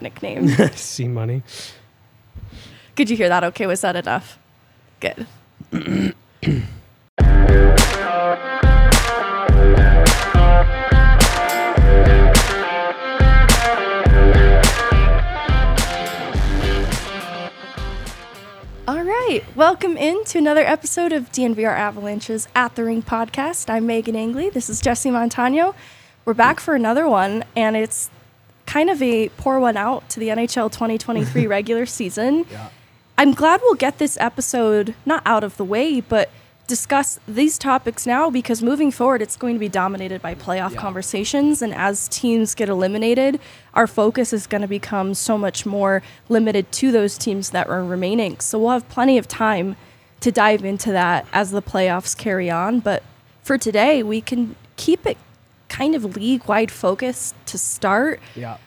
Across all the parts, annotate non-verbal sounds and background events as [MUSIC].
nickname. [LAUGHS] C money. Could you hear that? Okay, was that enough? Good. All right, welcome in to another episode of DNVR Avalanche's At the Rink podcast. I'm Meghan Angley. This is Jesse Montano. We're back for another one, and it's kind of a pour one out to the NHL 2023 [LAUGHS] regular season. I'm glad we'll get this episode not out of the way, but discuss these topics now because moving forward, it's going to be dominated by playoff conversations. And as teams get eliminated, our focus is going to become so much more limited to those teams that are remaining. So we'll have plenty of time to dive into that as the playoffs carry on. But for today, we can keep it kind of league wide focus to start. Yeah.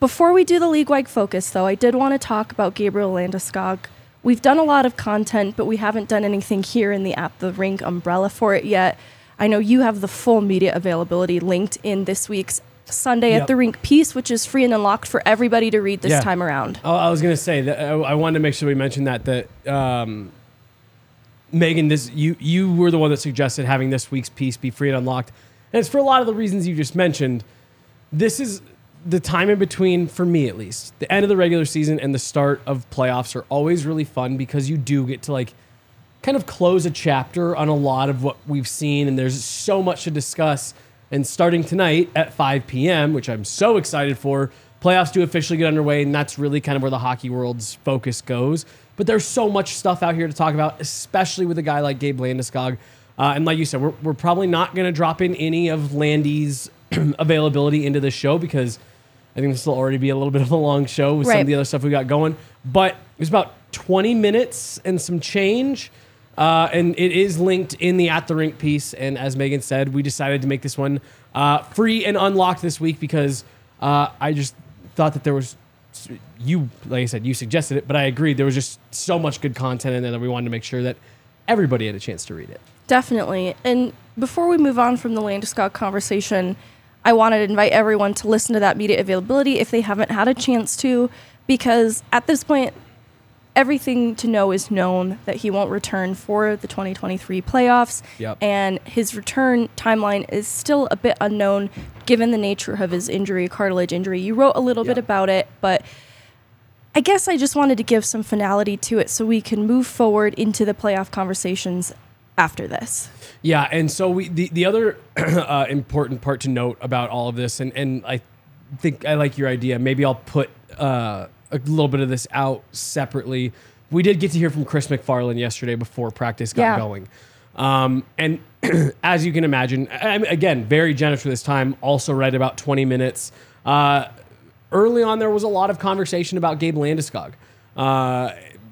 Before we do the league wide focus, though, I did want to talk about Gabriel Landeskog. We've done a lot of content, but we haven't done anything here in the At the Rink umbrella for it yet. I know you have the full media availability linked in this week's Sunday Yep. at the Rink piece, which is free and unlocked for everybody to read this Yeah. time around. Oh, I was gonna say that I, I wanted to make sure we mentioned that that um, Meghan, this you you were the one that suggested having this week's piece be free and unlocked, and it's for a lot of the reasons you just mentioned. This is the time in between for me at least. The end of the regular season and the start of playoffs are always really fun because you do get to like kind of close a chapter on a lot of what we've seen, and there's so much to discuss. And starting tonight at 5 p.m., which I'm so excited for, playoffs do officially get underway, and that's really kind of where the hockey world's focus goes. But there's so much stuff out here to talk about, especially with a guy like Gabe Landeskog. Uh, and like you said, we're, we're probably not going to drop in any of Landy's [CLEARS THROAT] availability into the show because I think this will already be a little [LAUGHS] bit of a long show with some of the other stuff we got going. But it was about 20 minutes and some change. Uh, and it is linked in the At the Rink piece. And as Meghan said, we decided to make this one uh, free and unlocked this week because uh, I just thought that there was, you, like I said, you suggested it, but I agreed. There was just so much good content in there that we wanted to make sure that everybody had a chance to read it. Definitely. And before we move on from the Landeskog conversation, I wanted to invite everyone to listen to that media availability if they haven't had a chance to, because at this point, everything to know is known that he won't return for the 2023 playoffs. Yep. And his return timeline is still a bit unknown given the nature of his injury, cartilage injury. You wrote a little bit about it, but I guess I just wanted to give some finality to it so we can move forward into the playoff conversations after this. Yeah, and so we the, the other [CLEARS THROAT] uh, important part to note about all of this, and, and I think I like your idea. Maybe I'll put uh, a little bit of this out separately. We did get to hear from Chris MacFarland yesterday before practice got Yeah. going. Um, and [CLEARS THROAT] as you can imagine, I'm- again, very generous for this time. Also read about 20 minutes. Uh, early on, there was a lot of conversation about Gabe Landeskog.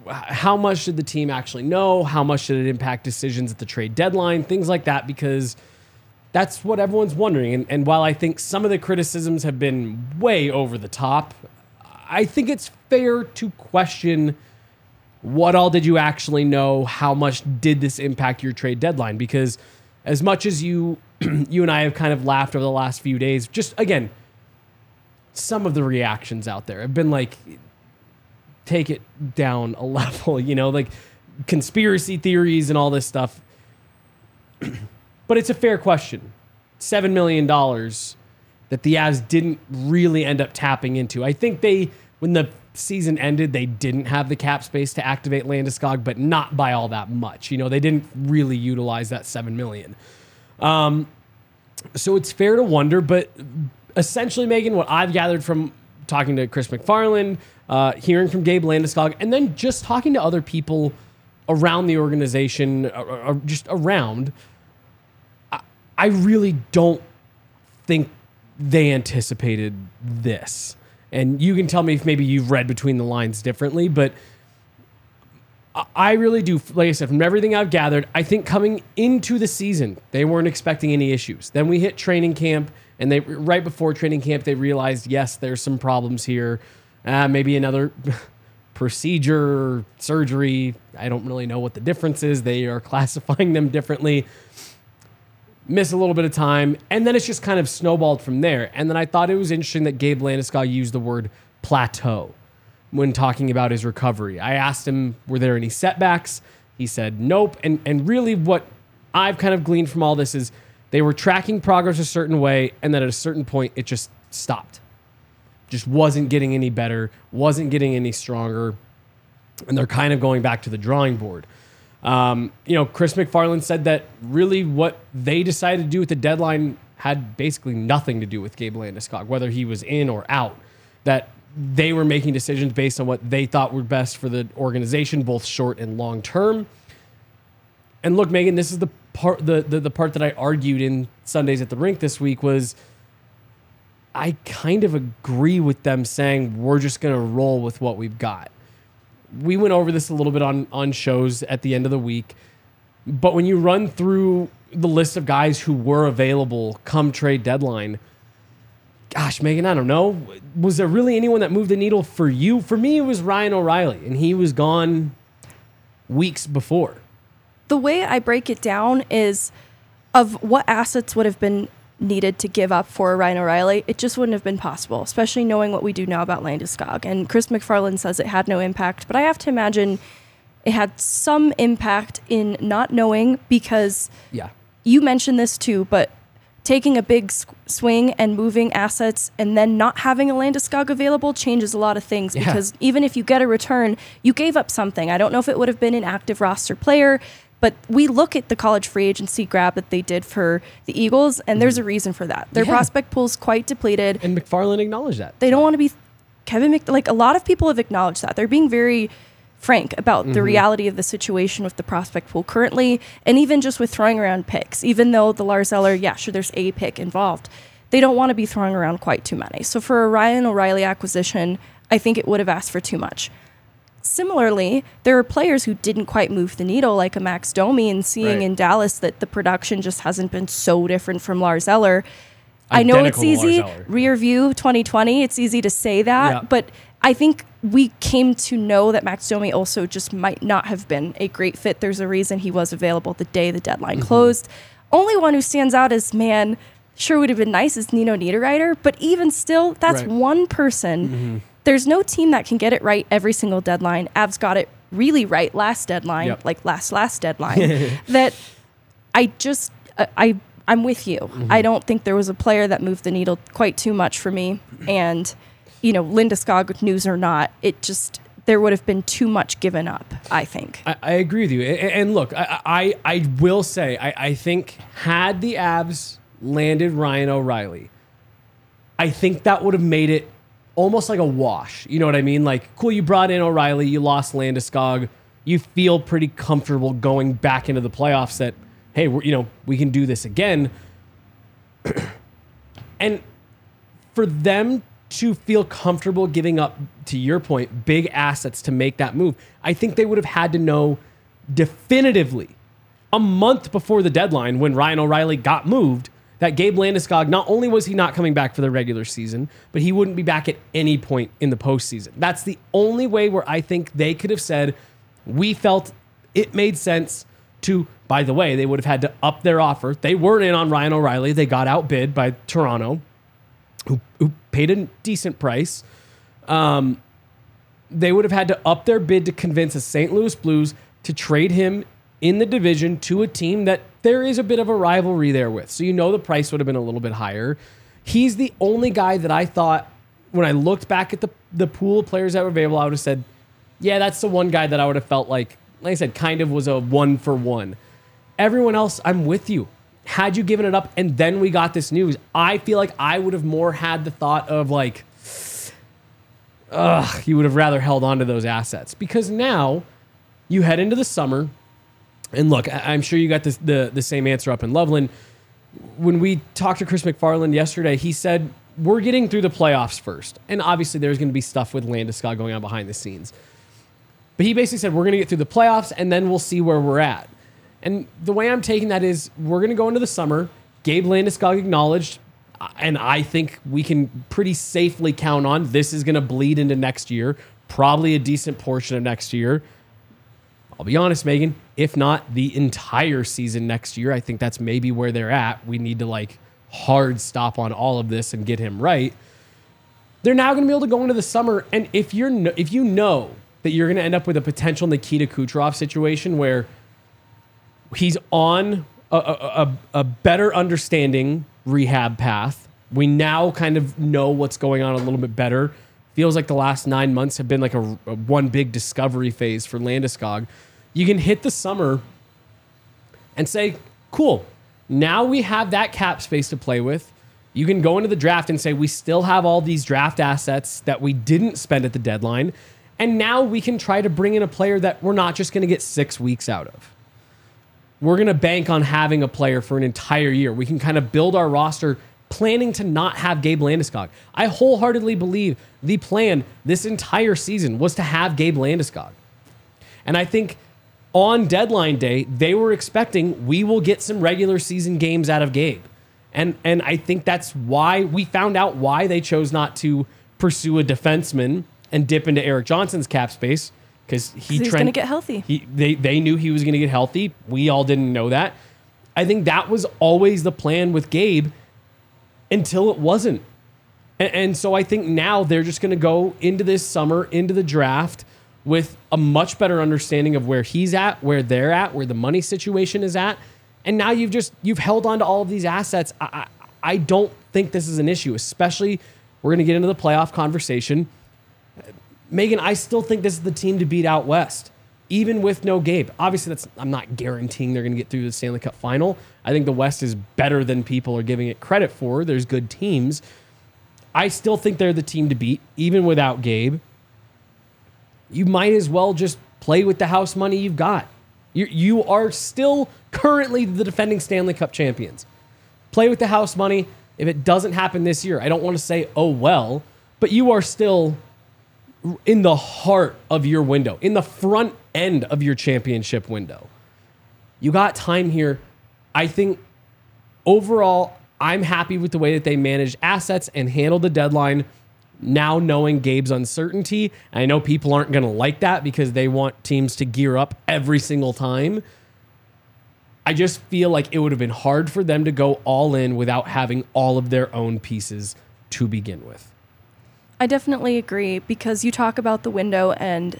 How much did the team actually know? How much did it impact decisions at the trade deadline? Things like that, because that's what everyone's wondering. And, and while I think some of the criticisms have been way over the top, I think it's fair to question what all did you actually know? How much did this impact your trade deadline? Because as much as you [CLEARS THROAT] you and I have kind of laughed over the last few days, just again, some of the reactions out there have been like take it down a [LAUGHS] level, you know, like conspiracy theories and all this stuff. [CLEARS THROAT] but it's a fair question. $7 million that the Avs didn't really end up tapping into. I think they, when the season ended, they didn't have the cap space to activate Landeskog, but not by all that much. You know, they didn't really utilize that 7 million. Um, so it's fair to wonder, but essentially, Meghan, what I've gathered from talking to Chris MacFarland, uh, hearing from Gabe Landeskog, and then just talking to other people around the organization, or, or just around, I, I really don't think they anticipated this. And you can tell me if maybe you've read between the lines differently, but I really do, like I said, from everything I've gathered, I think coming into the season, they weren't expecting any issues. Then we hit training camp, and they right before training camp, they realized, yes, there's some problems here. Uh, maybe another [LAUGHS] procedure, surgery. I don't really know what the difference is. They are [LAUGHS] classifying them differently. miss a little bit of time, and then it's just kind of snowballed from there. And then I thought it was interesting that Gabe Landeskog used the word plateau when talking about his recovery. I asked him, were there any setbacks? He said nope. And and really what I've kind of gleaned from all this is they were tracking progress a certain way, and then at a certain point it just stopped. Just wasn't getting any better, wasn't getting any stronger, and they're kind of going back to the drawing board. Um, you know, Chris MacFarland said that really what they decided to do with the deadline had basically nothing to do with Gabe Landeskog, whether he was in or out. That they were making decisions based on what they thought were best for the organization, both short and long term. And look, Meghan, this is the part the, the the part that I argued in Sundays at the rink this week was I kind of agree with them saying we're just going to roll with what we've got. We went over this a little bit on on shows at the end of the week, but when you run through the list of guys who were available come trade deadline, gosh, Meghan, I don't know. Was there really anyone that moved the needle for you? For me, it was Ryan O'Reilly, and he was gone weeks before. The way I break it down is of what assets would have been needed to give up for Ryan O'Reilly, it just wouldn't have been possible, especially knowing what we do now about Landeskog. And Chris MacFarland says it had no impact, but I have to imagine it had some impact in not knowing because Yeah. you mentioned this too, but taking a big swing and moving assets and then not having a Landeskog available changes a lot of things Yeah. because even if you get a return, you gave up something. I don't know if it would have been an active roster player, but we look at the college free agency grab that they did for the Eagles, and there's a reason for that. Their Mm-hmm. Yeah. prospect pool's quite depleted. And MacFarland acknowledged that. They don't want to be Kevin Mc, like a lot of people have acknowledged that. They're being very frank about Mm-hmm. the reality of the situation with the prospect pool currently and even just with throwing around picks. Even though the Lars Eller, yeah, sure there's a pick involved. They don't want to be throwing around quite too many. So for a Ryan O'Reilly acquisition, I think it would have asked for too much. Similarly, there are players who didn't quite move the needle, like a Max Domi, and seeing Right. in Dallas that the production just hasn't been so different from Lars Eller. I know it's Identical easy, rear view 2020, it's easy to say that, Yeah. but I think we came to know that Max Domi also just might not have been a great fit. There's a reason he was available the day the deadline Mm-hmm. closed. Only one who stands out is man, sure would have been nice is Nino Niederreiter, but even still, that's Right. Mm-hmm. one person. There's no team that can get it right every single deadline. Avs got it really right last deadline, Yep. like last last deadline. [LAUGHS] that I just I- I I'm with you. Mm-hmm. I don't think there was a player that moved the needle quite too much for me. And you know, Landeskog news or not, it just there would have been too much given up. I think. I, I agree with you. A- a- And, look, I, I, I will say, I, I think had the Avs landed Ryan O'Reilly, I think that would have made it almost like a wash. You know what I mean? Like, cool, you brought in O'Reilly, you lost Landeskog, you feel pretty comfortable going back into the playoffs that, hey, we're, you know, we can do this again. [CLEARS THROAT] and for them to feel comfortable giving up, to your point, big assets to make that move, I think they would have had to know definitively a month before the deadline when Ryan O'Reilly got moved that Gabe Landeskog, not only was he not coming back for the regular season, but he wouldn't be back at any point in the postseason. That's the only way where I think they could have said, we felt it made sense to, by the way, they would have had to up their offer. They weren't in on Ryan O'Reilly. They got outbid by Toronto, who, who paid a decent price. Um, they would have had to up their bid to convince the St. Louis Blues to trade him in the division to a team that there is a bit of a rivalry there with. So you know the price would have been a little bit higher. He's the only guy that I thought when I looked back at the the pool of players that were available, I would have said, yeah, that's the one guy that I would have felt like, like I said, kind of was a one for one. Everyone else, I'm with you. Had you given it up and then we got this news, I feel like I would have more had the thought of like, ugh, you would have rather held on to those assets because now you head into the summer. And look, I- I'm sure you got this, the the same answer up in Loveland. When we talked to Chris MacFarland yesterday, he said we're getting through the playoffs first, and obviously there's going to be stuff with Landeskog going on behind the scenes. But he basically said we're going to get through the playoffs, and then we'll see where we're at. And the way I'm taking that is we're going to go into the summer. Gabe Landeskog acknowledged, and I think we can pretty safely count on this is going to bleed into next year, probably a decent portion of next year I'll be honest, Meghan, if not the entire season next year, I think that's maybe where they're at. We need to like hard stop on all of this and get him right. They're now going to be able to go into the summer, and if you're if you know that you're going to end up with a potential Nikita Kucherov situation where he's on a, a, a better understanding rehab path. We now kind of know what's going on a little bit better. Feels like the last nine months have been like a, a one big discovery phase for Landeskog. You can hit the summer and say, cool, now we have that cap space to play with. You can go into the draft and say, we still have all these draft assets that we didn't spend at the deadline. And now we can try to bring in a player that we're not just going to get six weeks out of. We're going to bank on having a player for an entire year. We can kind of build our roster planning to not have Gabe Landeskog. I wholeheartedly believe the plan this entire season was to have Gabe Landeskog. And I think on deadline day, they were expecting we will get some regular season games out of Gabe. And and I think that's why we found out why they chose not to pursue a defenseman and dip into Erik Johnson's cap space because he he's going to get healthy. he, they, they knew he was going to get healthy. We all didn't know that. I think that was always the plan with Gabe until it wasn't. And, and so I think now they're just going to go into this summer, into the draft with a much better understanding of where he's at, where they're at, where the money situation is at. And now you've just, you've held on to all of these assets. I, I, I don't think this is an issue, especially we're going to get into the playoff conversation. Meghan, I still think this is the team to beat out west, even with no Gabe. Obviously, that's I'm not guaranteeing they're going to get through the Stanley Cup final. I think the West is better than people are giving it credit for. There's good teams. I still think they're the team to beat, even without Gabe. You might as well just play with the house money you've got. You you are still currently the defending Stanley Cup champions. Play with the house money. If it doesn't happen this year, I don't want to say oh well, but you are still in the heart of your window, in the front end of your championship window. You got time here. I think overall, I'm happy with the way that they managed assets and handled the deadline. Now knowing Gabe's uncertainty, I know people aren't going to like that because they want teams to gear up every single time. I just feel like it would have been hard for them to go all in without having all of their own pieces to begin with. I definitely agree because you talk about the window and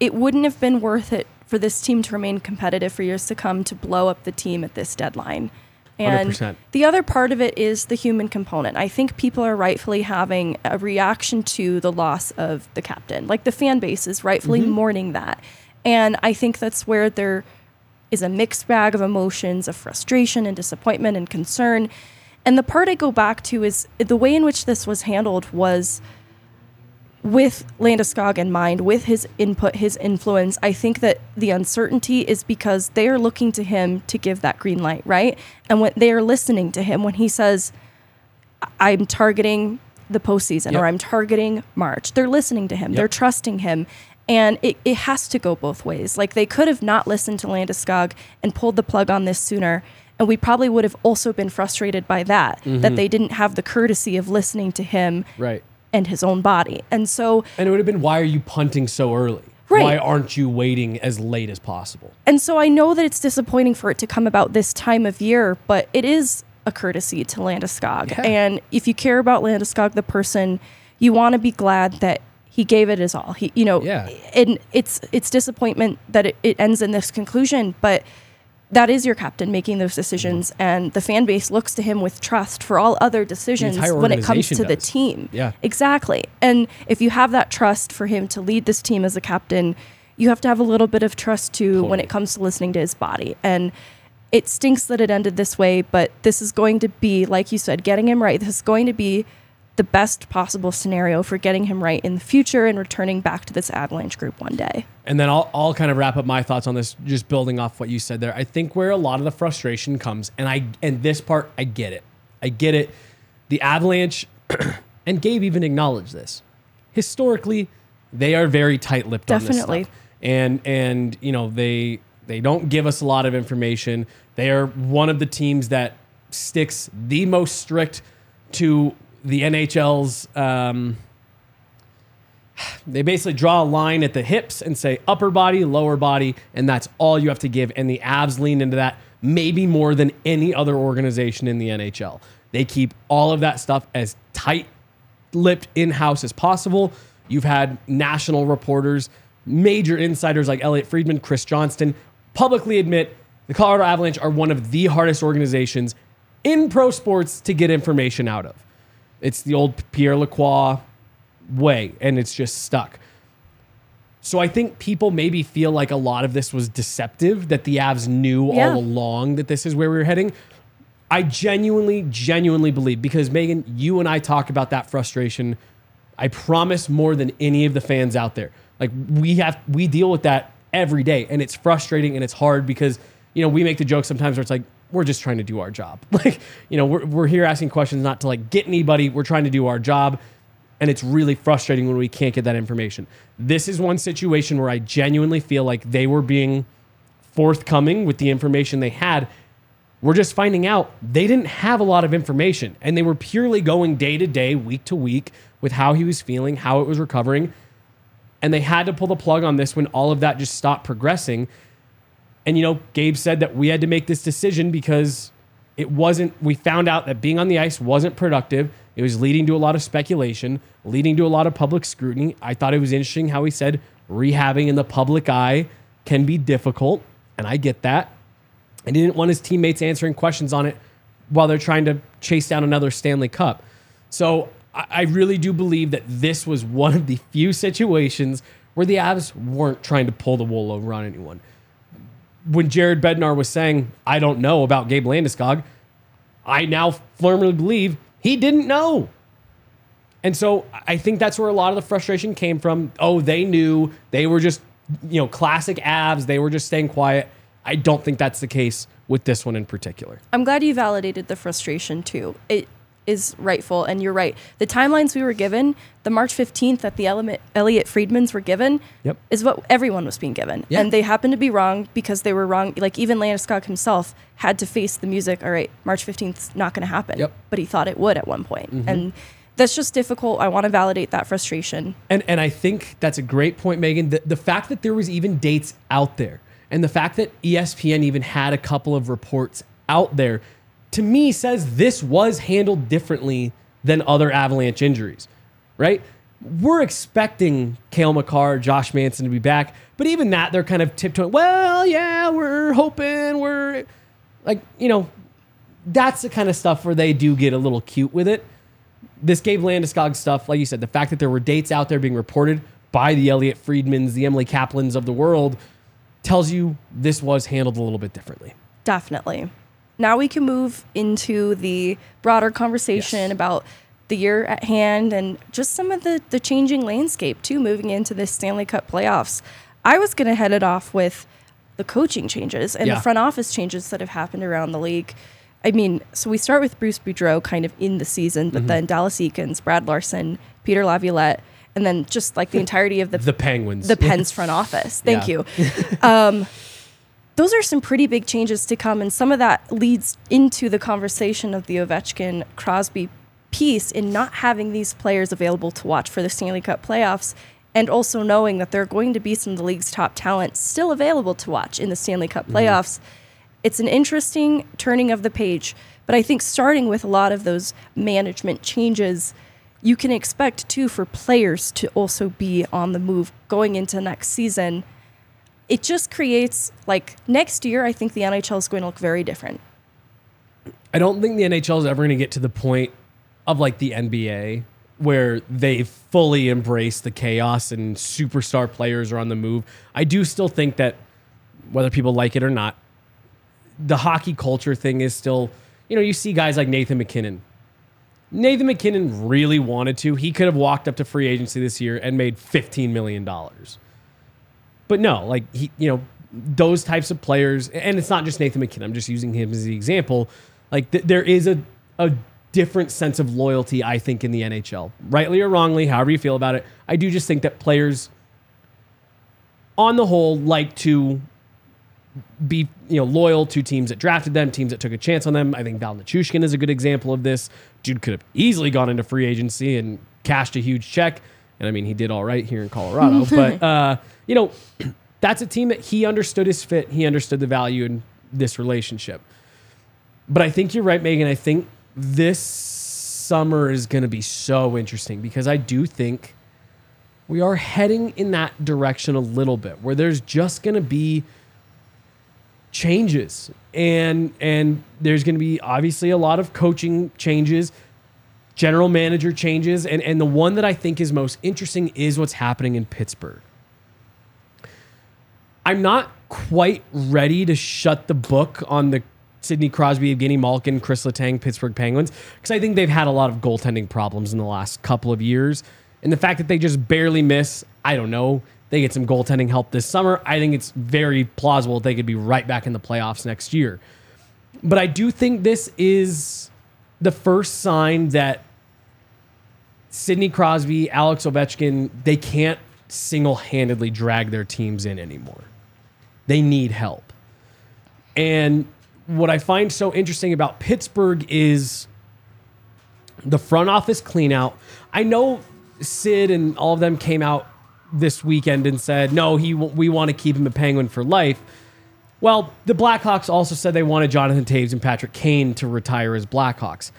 it wouldn't have been worth it for this team to remain competitive for years to come to blow up the team at this deadline. And 100%. the other part of it is the human component. I think people are rightfully having a reaction to the loss of the captain. Like the fan base is rightfully mm-hmm. mourning that. And I think that's where there is a mixed bag of emotions of frustration and disappointment and concern. And the part I go back to is the way in which this was handled was with Landeskog in mind, with his input, his influence, I think that the uncertainty is because they are looking to him to give that green light, right? And when they are listening to him when he says, I'm targeting the postseason Yep. or I'm targeting March, they're listening to him, they're trusting him. And it, it has to go both ways. Like they could have not listened to Landeskog and pulled the plug on this sooner. And we probably would have also been frustrated by that, that mm-hmm. they didn't have the courtesy of listening to him Right. And his own body. And so And it would have been, why are you punting so early? Right. Why aren't you waiting as late as possible? and so I know that it's disappointing for it to come about this time of year, but it is a courtesy to Landeskog. Yeah. And if you care about Landeskog the person, you want to be glad that he gave it his all. He you know Yeah. and it's it's disappointment that it, it ends in this conclusion, but that is your captain making those decisions Mm-hmm. and the fan base looks to him with trust for all other decisions when it comes to organization the team. Yeah. Exactly. And if you have that trust for him to lead this team as a captain, you have to have a little bit of trust too when it comes to listening to his body. And it stinks that it ended this way, but this is going to be, like you said, getting him right. This is going to be the best possible scenario for getting him right in the future and returning back to this Avalanche group one day. And then I'll, I'll kind of wrap up my thoughts on this, just building off what you said there. I think where a lot of the frustration comes, and I and this part, I get it. I get it. The Avalanche, [CLEARS THROAT] and Gabe even acknowledged this. Historically, they are very tight-lipped on this Definitely. stuff. And and you know they they don't give us a lot of information. They are one of the teams that sticks the most strict to the NHL's um, They basically draw a line at the hips and say upper body, lower body, and that's all you have to give. And the Avs lean into that maybe more than any other organization in the NHL. They keep all of that stuff as tight lipped in house as possible. You've had national reporters, major insiders like Elliot Friedman, Chris Johnston publicly admit the Colorado Avalanche are one of the hardest organizations in pro sports to get information out of. It's the old Pierre Lacroix way, and it's just stuck. So I think people maybe feel like a lot of this was deceptive, that the Avs knew Yeah. all along that this is where we were heading. I genuinely, genuinely believe because Megan, you and I talk about that frustration. I promise more than any of the fans out there. Like we have, we deal with that every day, and it's frustrating and it's hard because you know we make the joke sometimes where it's like we're just trying to do our job. [LAUGHS] Like you know we're we're here asking questions not to like get anybody. We're trying to do our job, and it's really frustrating when we can't get that information. This is one situation where I genuinely feel like they were being forthcoming with the information they had. We're just finding out they didn't have a lot of information and they were purely going day to day, week to week with how he was feeling, how it was recovering. And they had to pull the plug on this when all of that just stopped progressing. And, you know, Gabe said that we had to make this decision because it wasn't, we found out that being on the ice wasn't productive. It was leading to a lot of speculation, leading to a lot of public scrutiny. I thought it was interesting how he said rehabbing in the public eye can be difficult. And I get that. And he didn't want his teammates answering questions on it while they're trying to chase down another Stanley Cup. So I, I really do believe that this was one of the few situations where the Avs weren't trying to pull the wool over on anyone. When Jared Bednar was saying, I don't know about Gabe Landeskog, I now firmly believe he didn't know. And so I think that's where a lot of the frustration came from. Oh, they knew. They were just, you know, classic Avs. They were just staying quiet. I don't think that's the case with this one in particular. I'm glad you validated the frustration too. It is rightful, and you're right. The timelines we were given, the March 15th that the Element, Elliot Friedmans were given, Yep. is what everyone was being given. Yeah. And they happened to be wrong because they were wrong. Like even Landeskog himself had to face the music. All right, March 15th is not going to happen. Yep. Mm-hmm. But he thought it would at one point. And that's just difficult. I want to validate that frustration. And and I think that's a great point, Meghan. The, the fact that there was even dates out there, and the fact that ESPN even had a couple of reports out there, to me says this was handled differently than other Avalanche injuries, right? We're expecting Cale Makar, Josh Manson to be back, but even that they're kind of tiptoeing. Well, yeah, we're hoping we're like you know, that's the kind of stuff where they do get a little cute with it this Gabe Landeskog stuff, like you said, the fact that there were dates out there being reported by the Elliot Friedmans, the Emily Kaplans of the world, tells you this was handled a little bit differently. Definitely. Now we can move into the broader conversation Yes. about the year at hand and just some of the, the changing landscape too, moving into the Stanley Cup playoffs. I was going to head it off with the coaching changes and Yeah. the front office changes that have happened around the league. I mean, so we start with Bruce Boudreau kind of in the season, Mm-hmm. but then Dallas Eakins, Brad Larsen, Peter Laviolette, and then just like the [LAUGHS] entirety of the The Penguins. the Pens front office. [LAUGHS] Thank Yeah. you. [LAUGHS] Um, those are some pretty big changes to come, and some of that leads into the conversation of the Ovechkin Crosby piece in not having these players available to watch for the Stanley Cup playoffs, and also knowing that there are going to be some of the league's top talent still available to watch in the Stanley Cup mm-hmm. playoffs. It's an interesting turning of the page, but I think starting with a lot of those management changes, you can expect too for players to also be on the move going into next season. It just creates like next year, I think the NHL is going to look very different. I don't think the NHL is ever going to get to the point of like the NBA where they fully embrace the chaos and superstar players are on the move. I do still think that whether people like it or not, the hockey culture thing is still, you know, you see guys like Nathan MacKinnon. Nathan MacKinnon really wanted to. He could have walked up to free agency this year and made $15 million. But no, like he, you know, those types of players, and it's not just Nathan MacKinnon. I'm just using him as the example. Like th- there is a a different sense of loyalty, I think, in the NHL, rightly or wrongly, however you feel about it. I do just think that players, on the whole, like to be you know loyal to teams that drafted them, teams that took a chance on them. I think Val Nichushkin is a good example of this. Dude could have easily gone into free agency and cashed a huge check And I mean, he did all right here in Colorado, [LAUGHS] but uh, you know, [CLEARS THROAT] that's a team that he understood his fit. He understood the value in this relationship. But I think you're right, Meghan. I think this summer is going to be so interesting because I do think we are heading in that direction a little bit where there's just going to be changes and and there's going to be obviously a lot of coaching changes general manager changes and and the one that I think is most interesting is what's happening in Pittsburgh I'm not quite ready to shut the book on the Sidney Crosby, Evgeny Malkin, Chris Letang, Pittsburgh Penguins, because I think they've had a lot of goaltending problems in the last couple of years. And the fact that they just barely miss, I don't know, they get some goaltending help this summer. I think it's very plausible they could be right back in the playoffs next year. But I do think this is the first sign that Sidney Crosby, Alex Ovechkin, they can't single handedly drag their teams in anymore. They need help. And what I find so interesting about Pittsburgh is the front office cleanout. I know Sid and all of them came out this weekend and said, "No, he we want to keep him a Penguin for life." Well, the Blackhawks also said they wanted Jonathan Toews and Patrick Kane to retire as Blackhawks.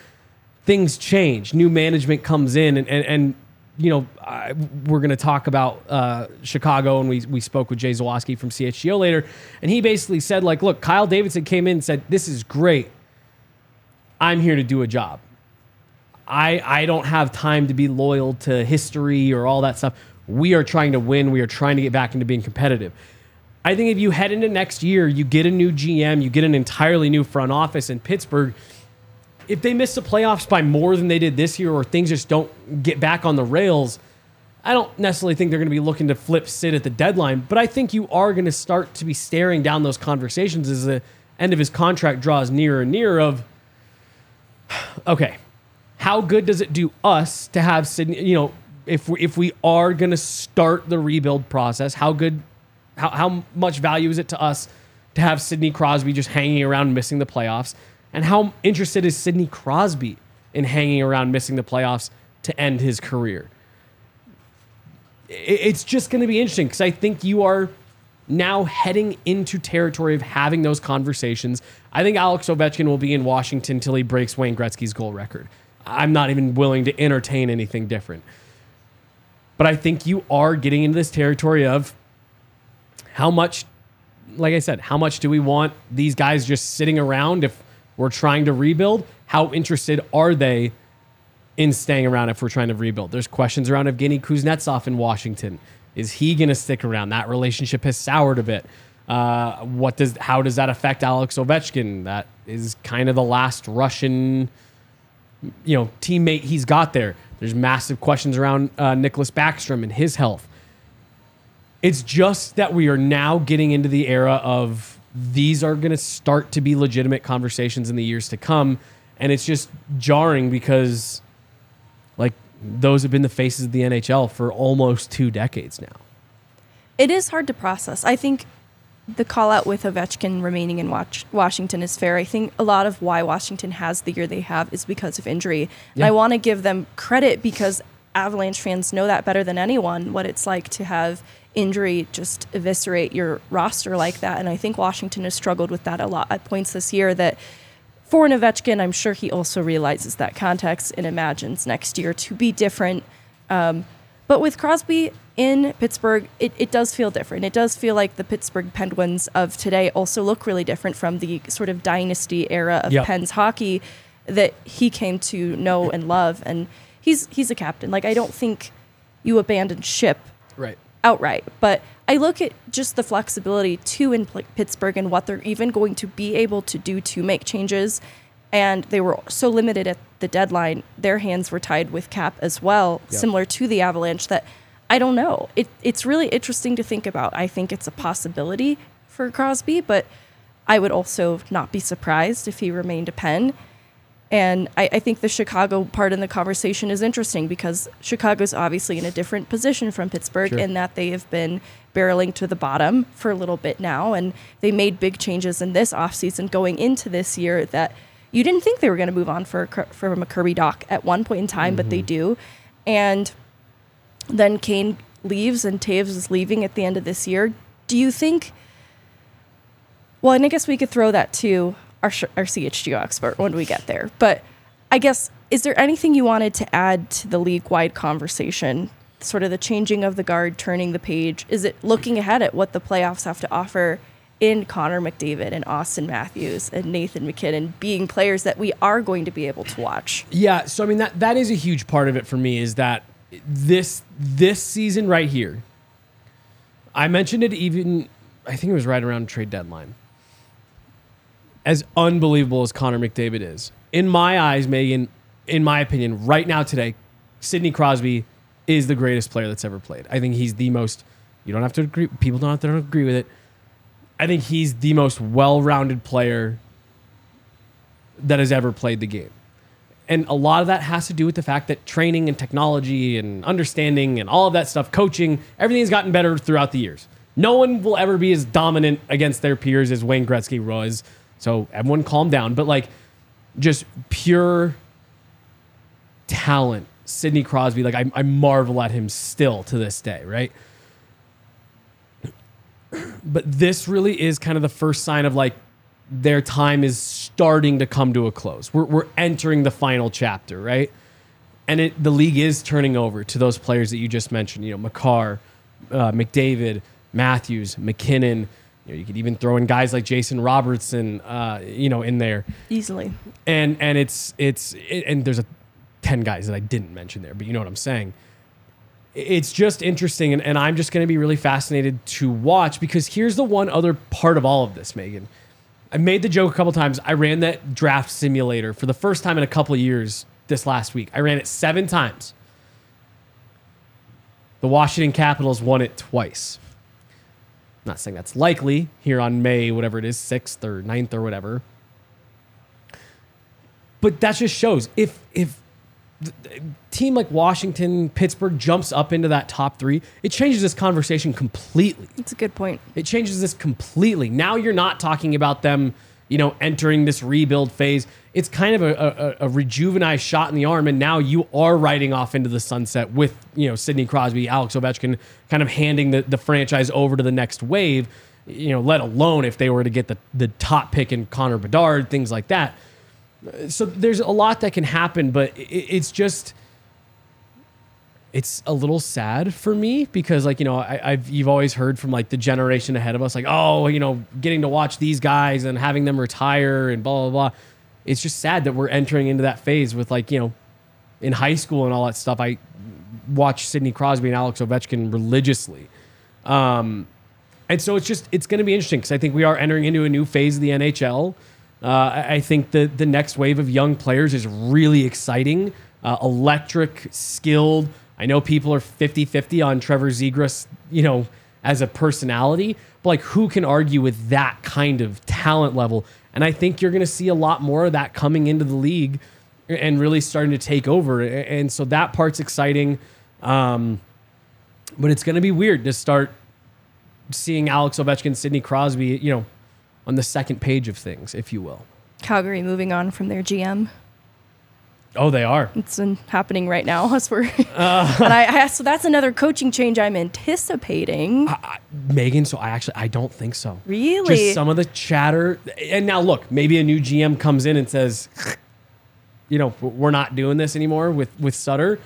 Things change. New management comes in, and and, and you know I, we're going to talk about uh, Chicago, and we we spoke with Jay Zawaski from CHGO later, and he basically said like, "Look, Kyle Davidson came in and said this is great. I'm here to do a job. I I don't have time to be loyal to history or all that stuff. We are trying to win. We are trying to get back into being competitive." I think if you head into next year, you get a new GM, you get an entirely new front office in Pittsburgh. If they miss the playoffs by more than they did this year, or things just don't get back on the rails, I don't necessarily think they're going to be looking to flip Sid at the deadline. But I think you are going to start to be staring down those conversations as the end of his contract draws nearer and nearer. Of [SIGHS] okay, how good does it do us to have Sidney? You know, if we, if we are going to start the rebuild process, how good how, how much value is it to us to have Sidney Crosby just hanging around missing the playoffs? And how interested is Sidney Crosby in hanging around missing the playoffs to end his career? It's just going to be interesting because I think you are now heading into territory of having those conversations. I think Alex Ovechkin will be in Washington until he breaks Wayne Gretzky's goal record. I'm not even willing to entertain anything different. But I think you are getting into this territory of how much, like I said, how much do we want these guys just sitting around if we're trying to rebuild? How interested are they in staying around if we're trying to rebuild? There's questions around Evgeny Kuznetsov in Washington. Is he going to stick around? That relationship has soured a bit. Uh, what does how does that affect Alex Ovechkin? That is kind of the last Russian, you know, teammate he's got there. There's massive questions around uh, Nicklas Backstrom and his health. It's just that we are now getting into the era of these are going to start to be legitimate conversations in the years to come. And it's just jarring because, like, those have been the faces of the NHL for almost two decades now. It is hard to process. I think the call out with Ovechkin remaining in Washington is fair. I think a lot of why Washington has the year they have is because of injury. Yeah. I want to give them credit because Avalanche fans know that better than anyone what it's like to have injury just eviscerate your roster like that. And I think Washington has struggled with that a lot at points this year that for Ovechkin, I'm sure he also realizes that context and imagines next year to be different. Um, but with Crosby in Pittsburgh, it, it does feel different. It does feel like the Pittsburgh Penguins of today also look really different from the sort of dynasty era of yep. Pens hockey that he came to know and love. And he's he's a captain. Like I don't think you abandon ship outright. But I look at just the flexibility too in Pittsburgh and what they're even going to be able to do to make changes. And they were so limited at the deadline, their hands were tied with cap as well, yep. similar to the Avalanche. That I don't know. It, it's really interesting to think about. I think it's a possibility for Crosby, but I would also not be surprised if he remained a pen. And I, I, think the Chicago part in the conversation is interesting because Chicago's obviously in a different position from Pittsburgh sure. in that they have been barreling to the bottom for a little bit now. And they made big changes in this offseason going into this year that you didn't think they were going to move on for, from a Kirby Dach at one point in time, mm-hmm. but they mm-hmm. do. And Then Kane leaves and Toews is leaving at the end of this year. Do you think? Well, and I guess we could throw that to our our CHGO expert when we get there. But I guess is there anything you wanted to add to the league wide conversation? Sort of the changing of the guard, turning the page. Is it looking ahead at what the playoffs have to offer in Connor McDavid and Auston Matthews and Nathan MacKinnon being players that we are going to be able to watch? Yeah, so I mean that that is a huge part of it for me is that this this season right here. I mentioned it even I think it was right around trade deadline. As unbelievable as Connor McDavid is, in my eyes, Meghan, in my opinion, right now today, Sidney Crosby is the greatest player that's ever played. I think he's the most. You don't have to agree. People don't have to agree with it. I think he's the most well-rounded player that has ever played the game. And a lot of that has to do with the fact that training and technology and understanding and all of that stuff, coaching, everything's gotten better throughout the years. No one will ever be as dominant against their peers as Wayne Gretzky was. So everyone calm down. But like just pure talent, Sidney Crosby, like I, I marvel at him still to this day, right? [CLEARS THROAT] But this really is kind of the first sign of like their time is starting to come to a close. We're, we're entering the final chapter, right? And it, the league is turning over to those players that you just mentioned. You know, Makar, uh, McDavid, Matthews, MacKinnon. You, know, you could even throw in guys like Jason Robertson, uh, you know, in there. Easily. And and it's it's it, and there's a ten guys that I didn't mention there, but you know what I'm saying. It's just interesting, and, and I'm just going to be really fascinated to watch because here's the one other part of all of this, Meghan. I made the joke a couple times. I ran that draft simulator for the first time in a couple of years this last week. I ran it seven times. The Washington Capitals won it twice. Not saying that's likely here on May, whatever it is, 6th or 9th or whatever. But that just shows if if a team like Washington, Pittsburgh jumps up into that top three, it changes this conversation completely. It's a good point. It changes this completely. Now you're not talking about them, you know, entering this rebuild phase. It's kind of a, a, a rejuvenized shot in the arm, and now you are riding off into the sunset with, you know, Sidney Crosby, Alex Ovechkin, kind of handing the, the franchise over to the next wave. You know, let alone if they were to get the the top pick in Connor Bedard, things like that so there's a lot that can happen, but it's just it's a little sad for me because like you know I, have you've always heard from like the generation ahead of us like oh you know getting to watch these guys and having them retire and blah blah blah. It's just sad that we're entering into that phase with like you know in high school and all that stuff. I watched Sidney Crosby and Alex Ovechkin religiously. Um, and so it's just it's going to be interesting because I think we are entering into a new phase of the NHL. Uh, I think the the next wave of young players is really exciting, uh, electric, skilled. I know people are 50-50 on Trevor Zegras, you know, as a personality, but like who can argue with that kind of talent level? And I think you're going to see a lot more of that coming into the league and really starting to take over. And so that part's exciting. Um, but it's going to be weird to start seeing Alex Ovechkin, Sidney Crosby, you know, on the second page of things, if you will. Calgary moving on from their GM. Oh, they are. It's happening right now [LAUGHS] as we're. [LAUGHS] Uh, [LAUGHS] and I, I, so that's another coaching change I'm anticipating. I, Meghan, so I actually I don't think so. Really? Just some of the chatter, and now look, maybe a new GM comes in and says, you know, we're not doing this anymore with with Sutter.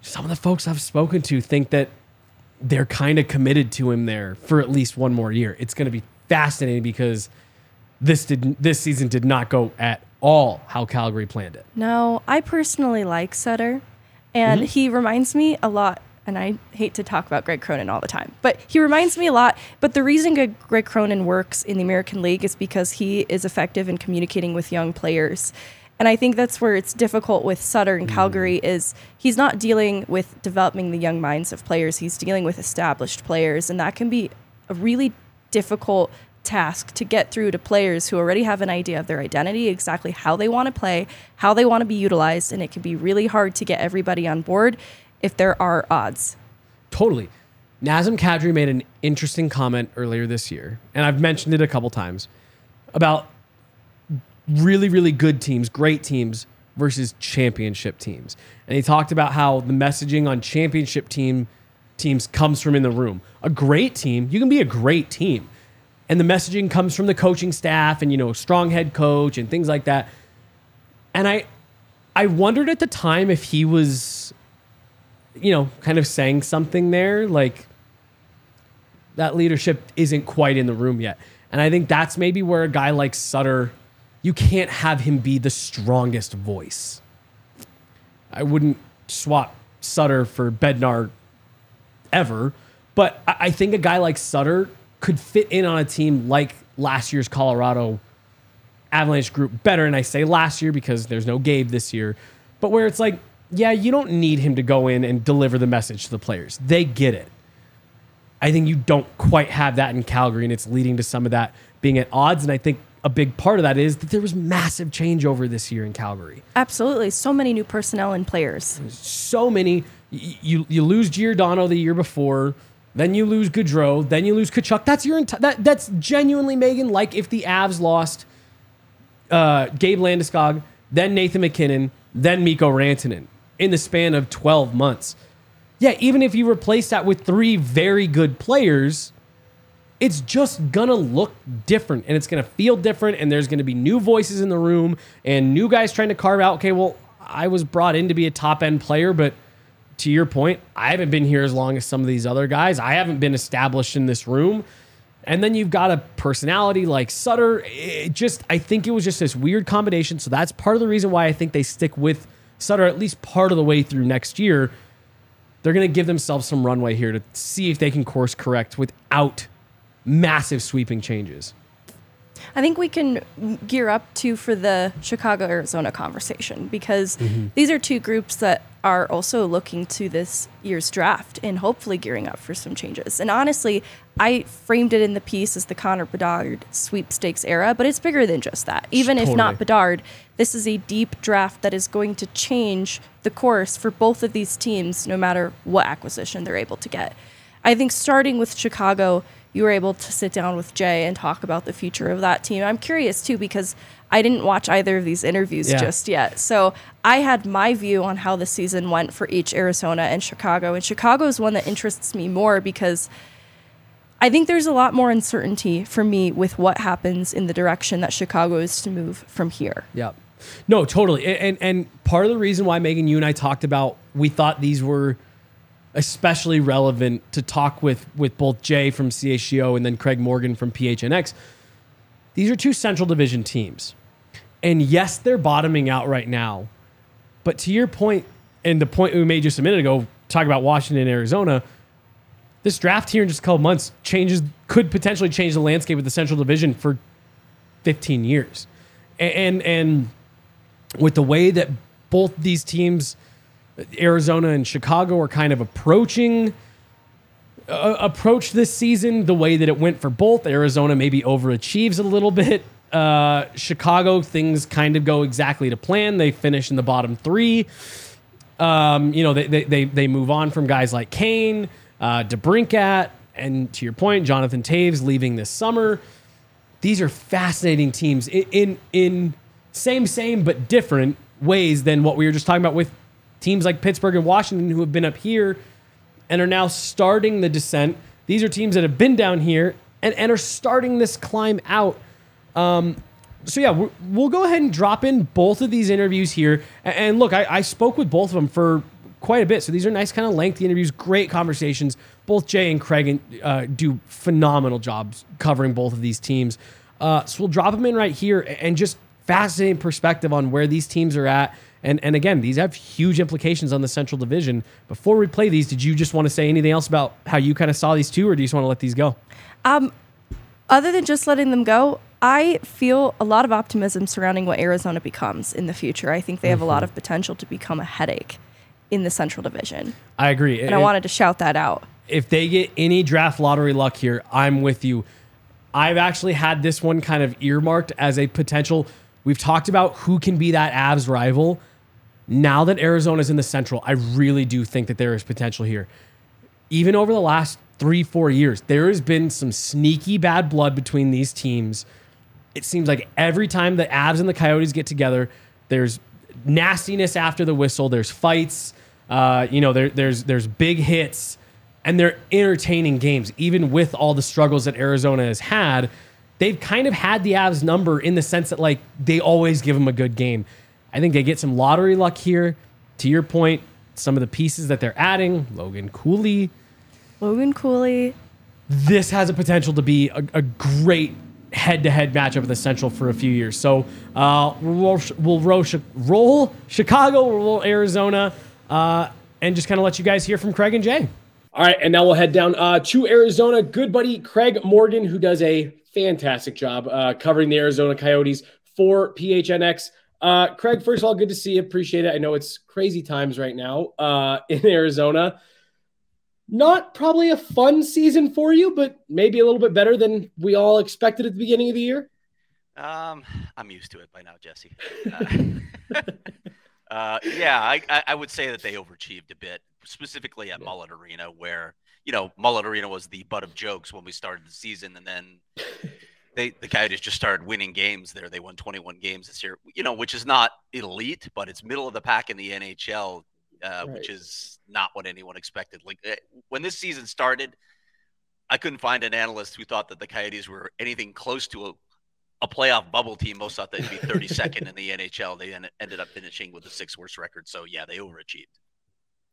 Some of the folks I've spoken to think that they're kind of committed to him there for at least one more year. It's going to be fascinating because this did this season did not go at all how Calgary planned it. No, I personally like Sutter, and mm-hmm. he reminds me a lot. And I hate to talk about Greg Cronin all the time, but he reminds me a lot. But the reason Greg Cronin works in the American League is because he is effective in communicating with young players. And I think that's where it's difficult with Sutter and Calgary mm. is he's not dealing with developing the young minds of players. He's dealing with established players, and that can be a really difficult task to get through to players who already have an idea of their identity, exactly how they want to play, how they want to be utilized, and it can be really hard to get everybody on board if there are odds. Totally. Nazem Kadri made an interesting comment earlier this year, and I've mentioned it a couple times about really, really good teams, great teams, versus championship teams. And he talked about how the messaging on championship team teams comes from in the room. A great team, you can be a great team. And the messaging comes from the coaching staff and you know, strong head coach and things like that. And I I wondered at the time if he was you know, kind of saying something there like that leadership isn't quite in the room yet. And I think that's maybe where a guy like Sutter, you can't have him be the strongest voice. I wouldn't swap Sutter for Bednar ever, but I I think a guy like Sutter could fit in on a team like last year's Colorado Avalanche group better. And I say last year because there's no Gabe this year, but where it's like, yeah, you don't need him to go in and deliver the message to the players. They get it. I think you don't quite have that in Calgary, and it's leading to some of that being at odds. And I think a big part of that is that there was massive changeover this year in Calgary. Absolutely. So many new personnel and players. So many. You you lose Giordano the year before, then you lose Gaudreau, then you lose Tkachuk. That's your enti- that that's genuinely Meghan. Like if the Avs lost uh, Gabe Landeskog, then Nathan MacKinnon, then Mikko Rantanen in the span of 12 months. Yeah, even if you replace that with three very good players, it's just gonna look different and it's gonna feel different, and there's gonna be new voices in the room and new guys trying to carve out, okay, well, I was brought in to be a top end player, but to your point, I haven't been here as long as some of these other guys. I haven't been established in this room. And then you've got a personality like Sutter. It just, I think it was just this weird combination. So that's part of the reason why I think they stick with Sutter at least part of the way through next year. They're going to give themselves some runway here to see if they can course correct without massive sweeping changes. I think we can gear up to for the Chicago Arizona conversation because mm-hmm. these are two groups that are also looking to this year's draft and hopefully gearing up for some changes. And honestly, I framed it in the piece as the Connor Bedard sweepstakes era, but it's bigger than just that. Even if not Bedard, this is a deep draft that is going to change the course for both of these teams no matter what acquisition they're able to get. I think starting with Chicago, you were able to sit down with Jay and talk about the future of that team. I'm curious too because I didn't watch either of these interviews Yeah. just yet. So I had my view on how the season went for each Arizona and Chicago. And Chicago is one that interests me more because I think there's a lot more uncertainty for me with what happens in the direction that Chicago is to move from here. Yep. No, totally. A- And and part of the reason why Meghan, you and I talked about, we thought these were especially relevant to talk with with both Jay from CHGO and then Craig Morgan from PHNX. These are two Central Division teams, and yes, they're bottoming out right now. But to your point, and the point we made just a minute ago, talking about Washington and Arizona, this draft here in just a couple months changes could potentially change the landscape of the Central Division for 15 years. And and with the way that both these teams Arizona and Chicago are kind of approaching uh, approach this season the way that it went for both. Arizona maybe overachieves a little bit. Uh, Chicago things kind of go exactly to plan. They finish in the bottom 3 um, you know, they, they, they, they move on from guys like Kane, uh, DeBrincat, and to your point, Jonathan Toews leaving this summer. These are fascinating teams in, in, in same, same, but different ways than what we were just talking about with teams like Pittsburgh and Washington who have been up here and are now starting the descent. These are teams that have been down here and, and are starting this climb out so yeah, we'll go ahead and drop in both of these interviews here. And, look, I, I spoke with both of them for quite a bit, so these are nice, kind of lengthy interviews, great conversations. Both Jay and Craig uh, do phenomenal jobs covering both of these teams. Uh, so we'll drop them in right here, and just fascinating perspective on where these teams are at. And and again, these have huge implications on the Central Division. Before we play these, did you just want to say anything else about how you kind of saw these two, or do you just want to let these go? Um, other than just letting them go, I feel a lot of optimism surrounding what Arizona becomes in the future. I think they have a lot mm-hmm. of potential to become a headache in the Central Division. I agree, And I wanted to shout that out. if they get any draft lottery luck here, I'm with you. I've actually had this one kind of earmarked as a potential. We've talked about who can be that Avs rival. Now that Arizona's in the Central, I really do think that there is potential here. Even over the last three, four years, there has been some sneaky bad blood between these teams. It seems like every time the Avs and the Coyotes get together, there's nastiness after the whistle. There's fights. Uh, you know, there, there's there's big hits, and they're entertaining games. Even with all the struggles that Arizona has had, they've kind of had the Avs number in the sense that like they always give them a good game. I think they get some lottery luck here. To your point, some of the pieces that they're adding, Logan Cooley. Logan Cooley. This has a potential to be a, a great head-to-head matchup at the Central for a few years. So uh, we'll, we'll roll, roll Chicago, we'll roll Arizona, uh, and just kind of let you guys hear from Craig and Jay. All right, and now we'll head down uh, to Arizona. Good buddy Craig Morgan, who does a fantastic job uh, covering the Arizona Coyotes for PHNX. Uh, Craig, first of all, good to see you. Appreciate it. I know it's crazy times right now uh, [LAUGHS] in Arizona. Not probably a fun season for you, but maybe a little bit better than we all expected at the beginning of the year. Um, I'm used to it by now, Jesse. Uh, [LAUGHS] uh, yeah, I, I would say that they overachieved a bit, specifically at. Mullet Arena, where you know Mullet Arena was the butt of jokes when we started the season, and then they the Coyotes just started winning games there. They won 21 games this year, you know, which is not elite, but it's middle of the pack in the NHL, uh, right. which is not what anyone expected. Like eh, when this season started, I couldn't find an analyst who thought that the Coyotes were anything close to a, a playoff bubble team. Most thought they'd be 32nd [LAUGHS] in the NHL. They ended up finishing with the sixth worst record. So yeah, they overachieved.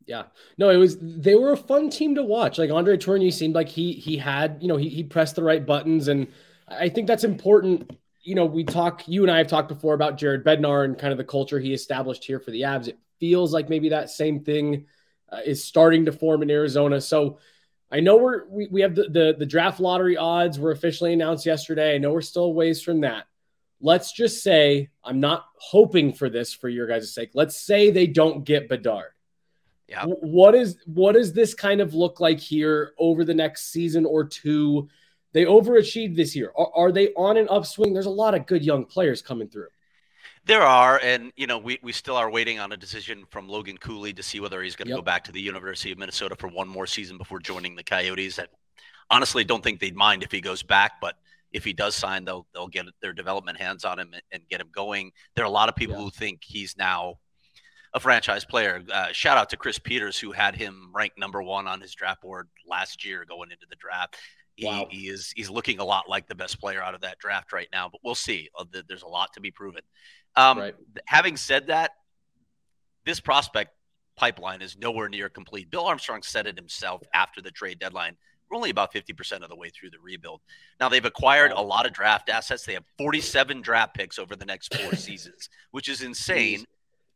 Yeah, no, it was they were a fun team to watch. Like Andre Tourigny seemed like he he had you know he he pressed the right buttons and I think that's important. You know, we talk, you and I have talked before about Jared Bednar and kind of the culture he established here for the Avs. It feels like maybe that same thing uh, is starting to form in Arizona. So I know we're, we, we have the, the, the draft lottery odds were officially announced yesterday. I know we're still ways from that. Let's just say, I'm not hoping for this for your guys' sake. Let's say they don't get Bedard. Yeah. What is what does this kind of look like here over the next season or two? They overachieved this year. Are, are, they on an upswing? There's a lot of good young players coming through. There are, and you know, we, we still are waiting on a decision from Logan Cooley to see whether he's going to yep. go back to the University of Minnesota for one more season before joining the Coyotes. I honestly don't think they'd mind if he goes back, but if he does sign, they'll they'll get their development hands on him and, and get him going. There are a lot of people yeah. who think he's now a franchise player. Uh, shout out to Chris Peters, who had him ranked number one on his draft board last year going into the draft. He, wow. he is he's looking a lot like the best player out of that draft right now, but we'll see. Uh, there's a lot to be proven. Um, right. Having said that, this prospect pipeline is nowhere near complete. Bill Armstrong said it himself after the trade deadline. We're only about 50% of the way through the rebuild. Now, they've acquired a lot of draft assets. They have 47 draft picks over the next four [LAUGHS] seasons, which is insane.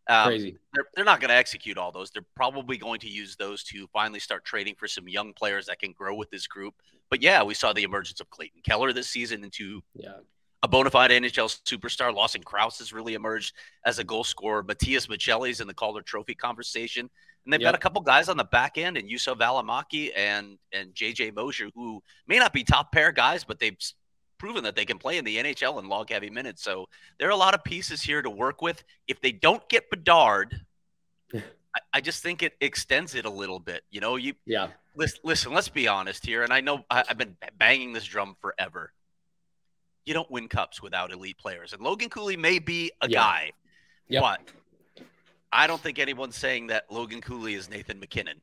Um, Crazy. They're, they're not going to execute all those. They're probably going to use those to finally start trading for some young players that can grow with this group. But yeah, we saw the emergence of Clayton Keller this season into yeah. a bona fide NHL superstar. Lawson Crouse has really emerged as a goal scorer. Matias Maccelli's in the Calder Trophy conversation. And they've yep. got a couple guys on the back end, and Juuso Valimaki and and JJ Moser, who may not be top pair guys, but they've proven that they can play in the NHL in log heavy minutes. So there are a lot of pieces here to work with. If they don't get Bedard, I, I, just think it extends it a little bit. You know, you yeah. Listen, listen let's be honest here, and I know I, have been banging this drum forever. You don't win cups without elite players, and Logan Cooley may be a yeah. guy, yep. but I don't think anyone's saying that Logan Cooley is Nathan MacKinnon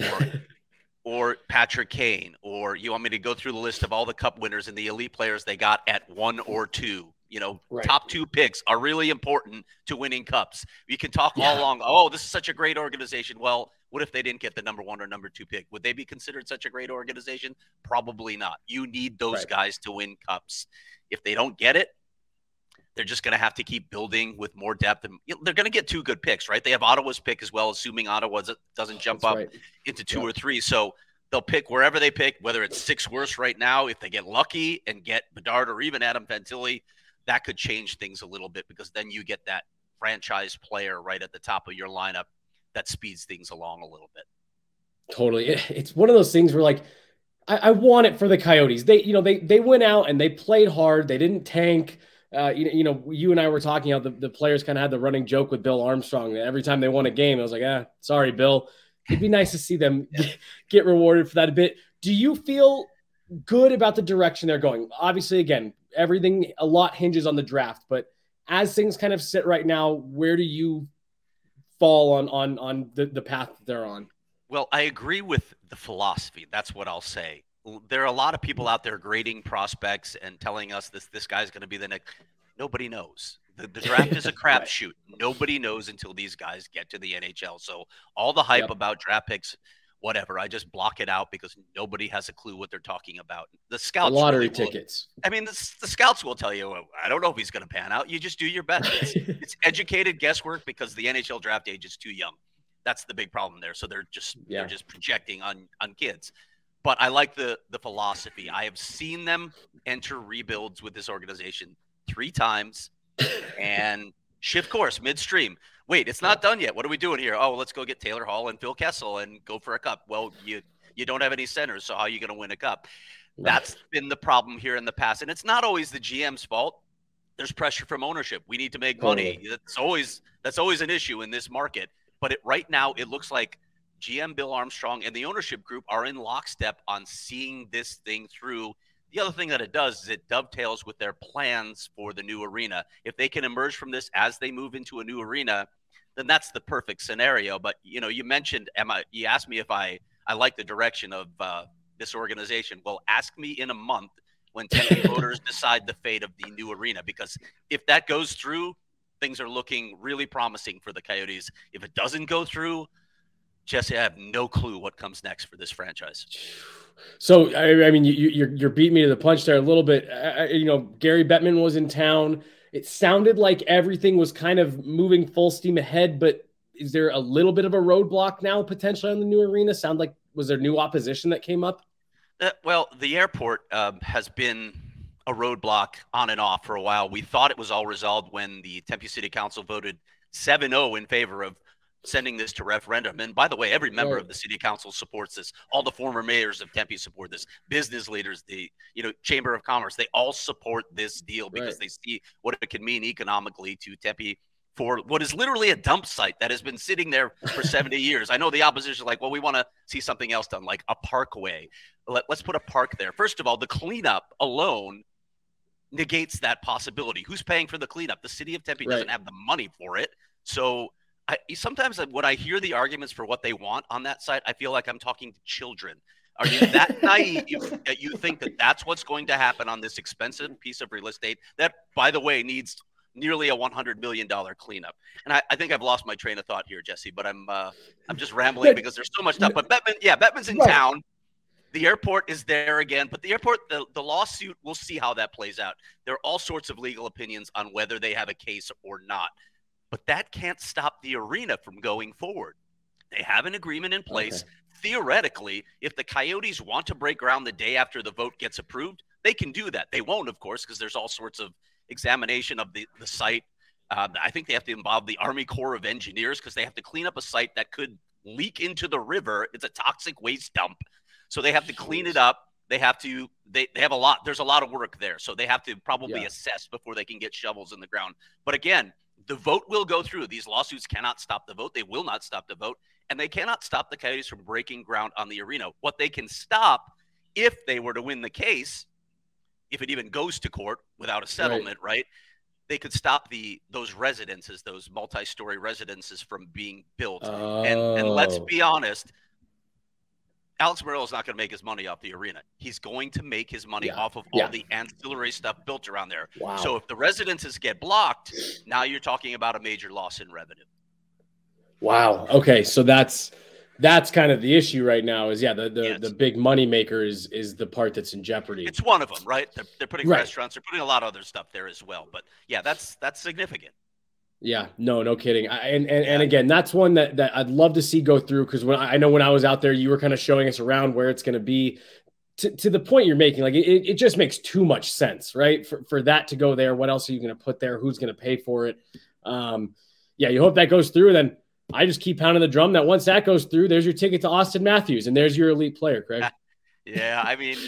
or [LAUGHS] or Patrick Kane, or you want me to go through the list of all the cup winners and the elite players they got at one or two. You know, right. top two picks are really important to winning cups. You can talk yeah. all along, oh, this is such a great organization. Well, what if they didn't get the number one or number two pick? Would they be considered such a great organization? Probably not. You need those right. guys to win cups. If they don't get it, they're just going to have to keep building with more depth. And they're going to get two good picks, right? They have Ottawa's pick as well, assuming Ottawa doesn't oh, jump That's up right. into two or three. So they'll pick wherever they pick, whether it's six worse right now. If they get lucky and get Bedard or even Adam Fantilli, that could change things a little bit because then you get that franchise player right at the top of your lineup that speeds things along a little bit. Totally. It's one of those things where like I, I want it for the Coyotes. They, you know, they they went out and they played hard. They didn't tank uh, you, you know, you and I were talking about the, the players kind of had the running joke with Bill Armstrong that every time they won a game, I was like, ah, sorry, Bill. It'd be nice to see them [LAUGHS] get, rewarded for that a bit. Do you feel good about the direction they're going? Obviously, again, everything, a lot hinges on the draft, but as things kind of sit right now, where do you fall on on on the, the path they're on? Well, I agree with the philosophy. That's what I'll say. There are a lot of people out there grading prospects and telling us this this guy's going to be the next. Nobody knows. The, the [LAUGHS] draft is a crapshoot. Nobody knows until these guys get to the NHL. So all the hype yep. about draft picks, whatever, I just block it out because nobody has a clue what they're talking about. The scouts, the lottery really tickets. Will, I mean, the, the, scouts will tell you, I don't know if he's going to pan out. You just do your best. It's, [LAUGHS] it's, educated guesswork because the NHL draft age is too young. That's the big problem there. So they're just yeah. they're just projecting on on kids. But I like the the philosophy. I have seen them enter rebuilds with this organization three times and shift course midstream. Wait, it's not done yet. What are we doing here? Oh, let's go get Taylor Hall and Phil Kessel and go for a cup. Well, you you don't have any centers, so how are you going to win a cup? That's been the problem here in the past, and it's not always the GM's fault. There's pressure from ownership. We need to make money. That's always that's always an issue in this market. But it, right now, it looks like GM Bill Armstrong and the ownership group are in lockstep on seeing this thing through the other thing that it does is it dovetails with their plans for the new arena. If they can emerge from this as they move into a new arena, then that's the perfect scenario. But you know, you mentioned Emma. You asked me if I I like the direction of uh, this organization. Well, ask me in a month when Tempe [LAUGHS] voters decide the fate of the new arena, because if that goes through, things are looking really promising for the Coyotes. If it doesn't go through, Jesse, I have no clue what comes next for this franchise. So I, I mean, you, you're, you're beating me to the punch there a little bit. Uh, you know, Gary Bettman was in town. It sounded like everything was kind of moving full steam ahead, but is there a little bit of a roadblock now potentially on the new arena? Sound like was there new opposition that came up? Uh, well, the airport um, has been a roadblock on and off for a while. We thought it was all resolved when the Tempe City Council voted 7-0 in favor of sending this to referendum. And by the way, every member right. of the city council supports this. All the former mayors of Tempe support this. Business leaders, the you know Chamber of Commerce, they all support this deal because right. they see what it can mean economically to Tempe for what is literally a dump site that has been sitting there for 70 [LAUGHS] years. I know the opposition is like, well, we want to see something else done, like a parkway. Let, let's put a park there. First of all, the cleanup alone negates that possibility. Who's paying for the cleanup? The city of Tempe right. doesn't have the money for it. So I, sometimes when I hear the arguments for what they want on that site, I feel like I'm talking to children. Are you that [LAUGHS] naive that you think that that's what's going to happen on this expensive piece of real estate that, by the way, needs nearly a 100 million dollar cleanup? And I, I, think I've lost my train of thought here, Jesse. But I'm uh, I'm just rambling because there's so much stuff. But Bettman, yeah, Bettman's in right. town. The airport is there again, but the airport, the, the lawsuit, we'll see how that plays out. There are all sorts of legal opinions on whether they have a case or not but that can't stop the arena from going forward. They have an agreement in place. Okay. Theoretically, if the Coyotes want to break ground the day after the vote gets approved, they can do that. They won't, of course, because there's all sorts of examination of the, the site. Uh, I think they have to involve the Army Corps of Engineers because they have to clean up a site that could leak into the river. It's a toxic waste dump. So they have to clean it up. They have to, they, they have a lot, there's a lot of work there. So they have to probably yeah. assess before they can get shovels in the ground. But again, the vote will go through. These lawsuits cannot stop the vote. They will not stop the vote. And they cannot stop the Coyotes from breaking ground on the arena. What they can stop, if they were to win the case, if it even goes to court without a settlement, right? right they could stop the those residences, those multi-story residences from being built. Oh. And and let's oh. be honest, Alex Meruelo is not going to make his money off the arena. He's going to make his money yeah. off of all yeah. the ancillary stuff built around there. Wow. So if the residences get blocked, now you're talking about a major loss in revenue. Wow. Okay, so that's that's kind of the issue right now. Is yeah, the the, the big money maker is is the part that's in jeopardy. It's one of them, right? They're, they're putting right. restaurants, they're putting a lot of other stuff there as well. But yeah, that's that's significant. Yeah, no, no kidding. I, and and, and again, that's one that that I'd love to see go through because when I know when I was out there, you were kind of showing us around where it's going to be. To, to the point you're making, like it, it just makes too much sense, right? For for that to go there, what else are you going to put there? Who's going to pay for it? Um, yeah, you hope that goes through. Then I just keep pounding the drum that once that goes through, there's your ticket to Auston Matthews, and there's your elite player, Craig. [LAUGHS] yeah, I mean,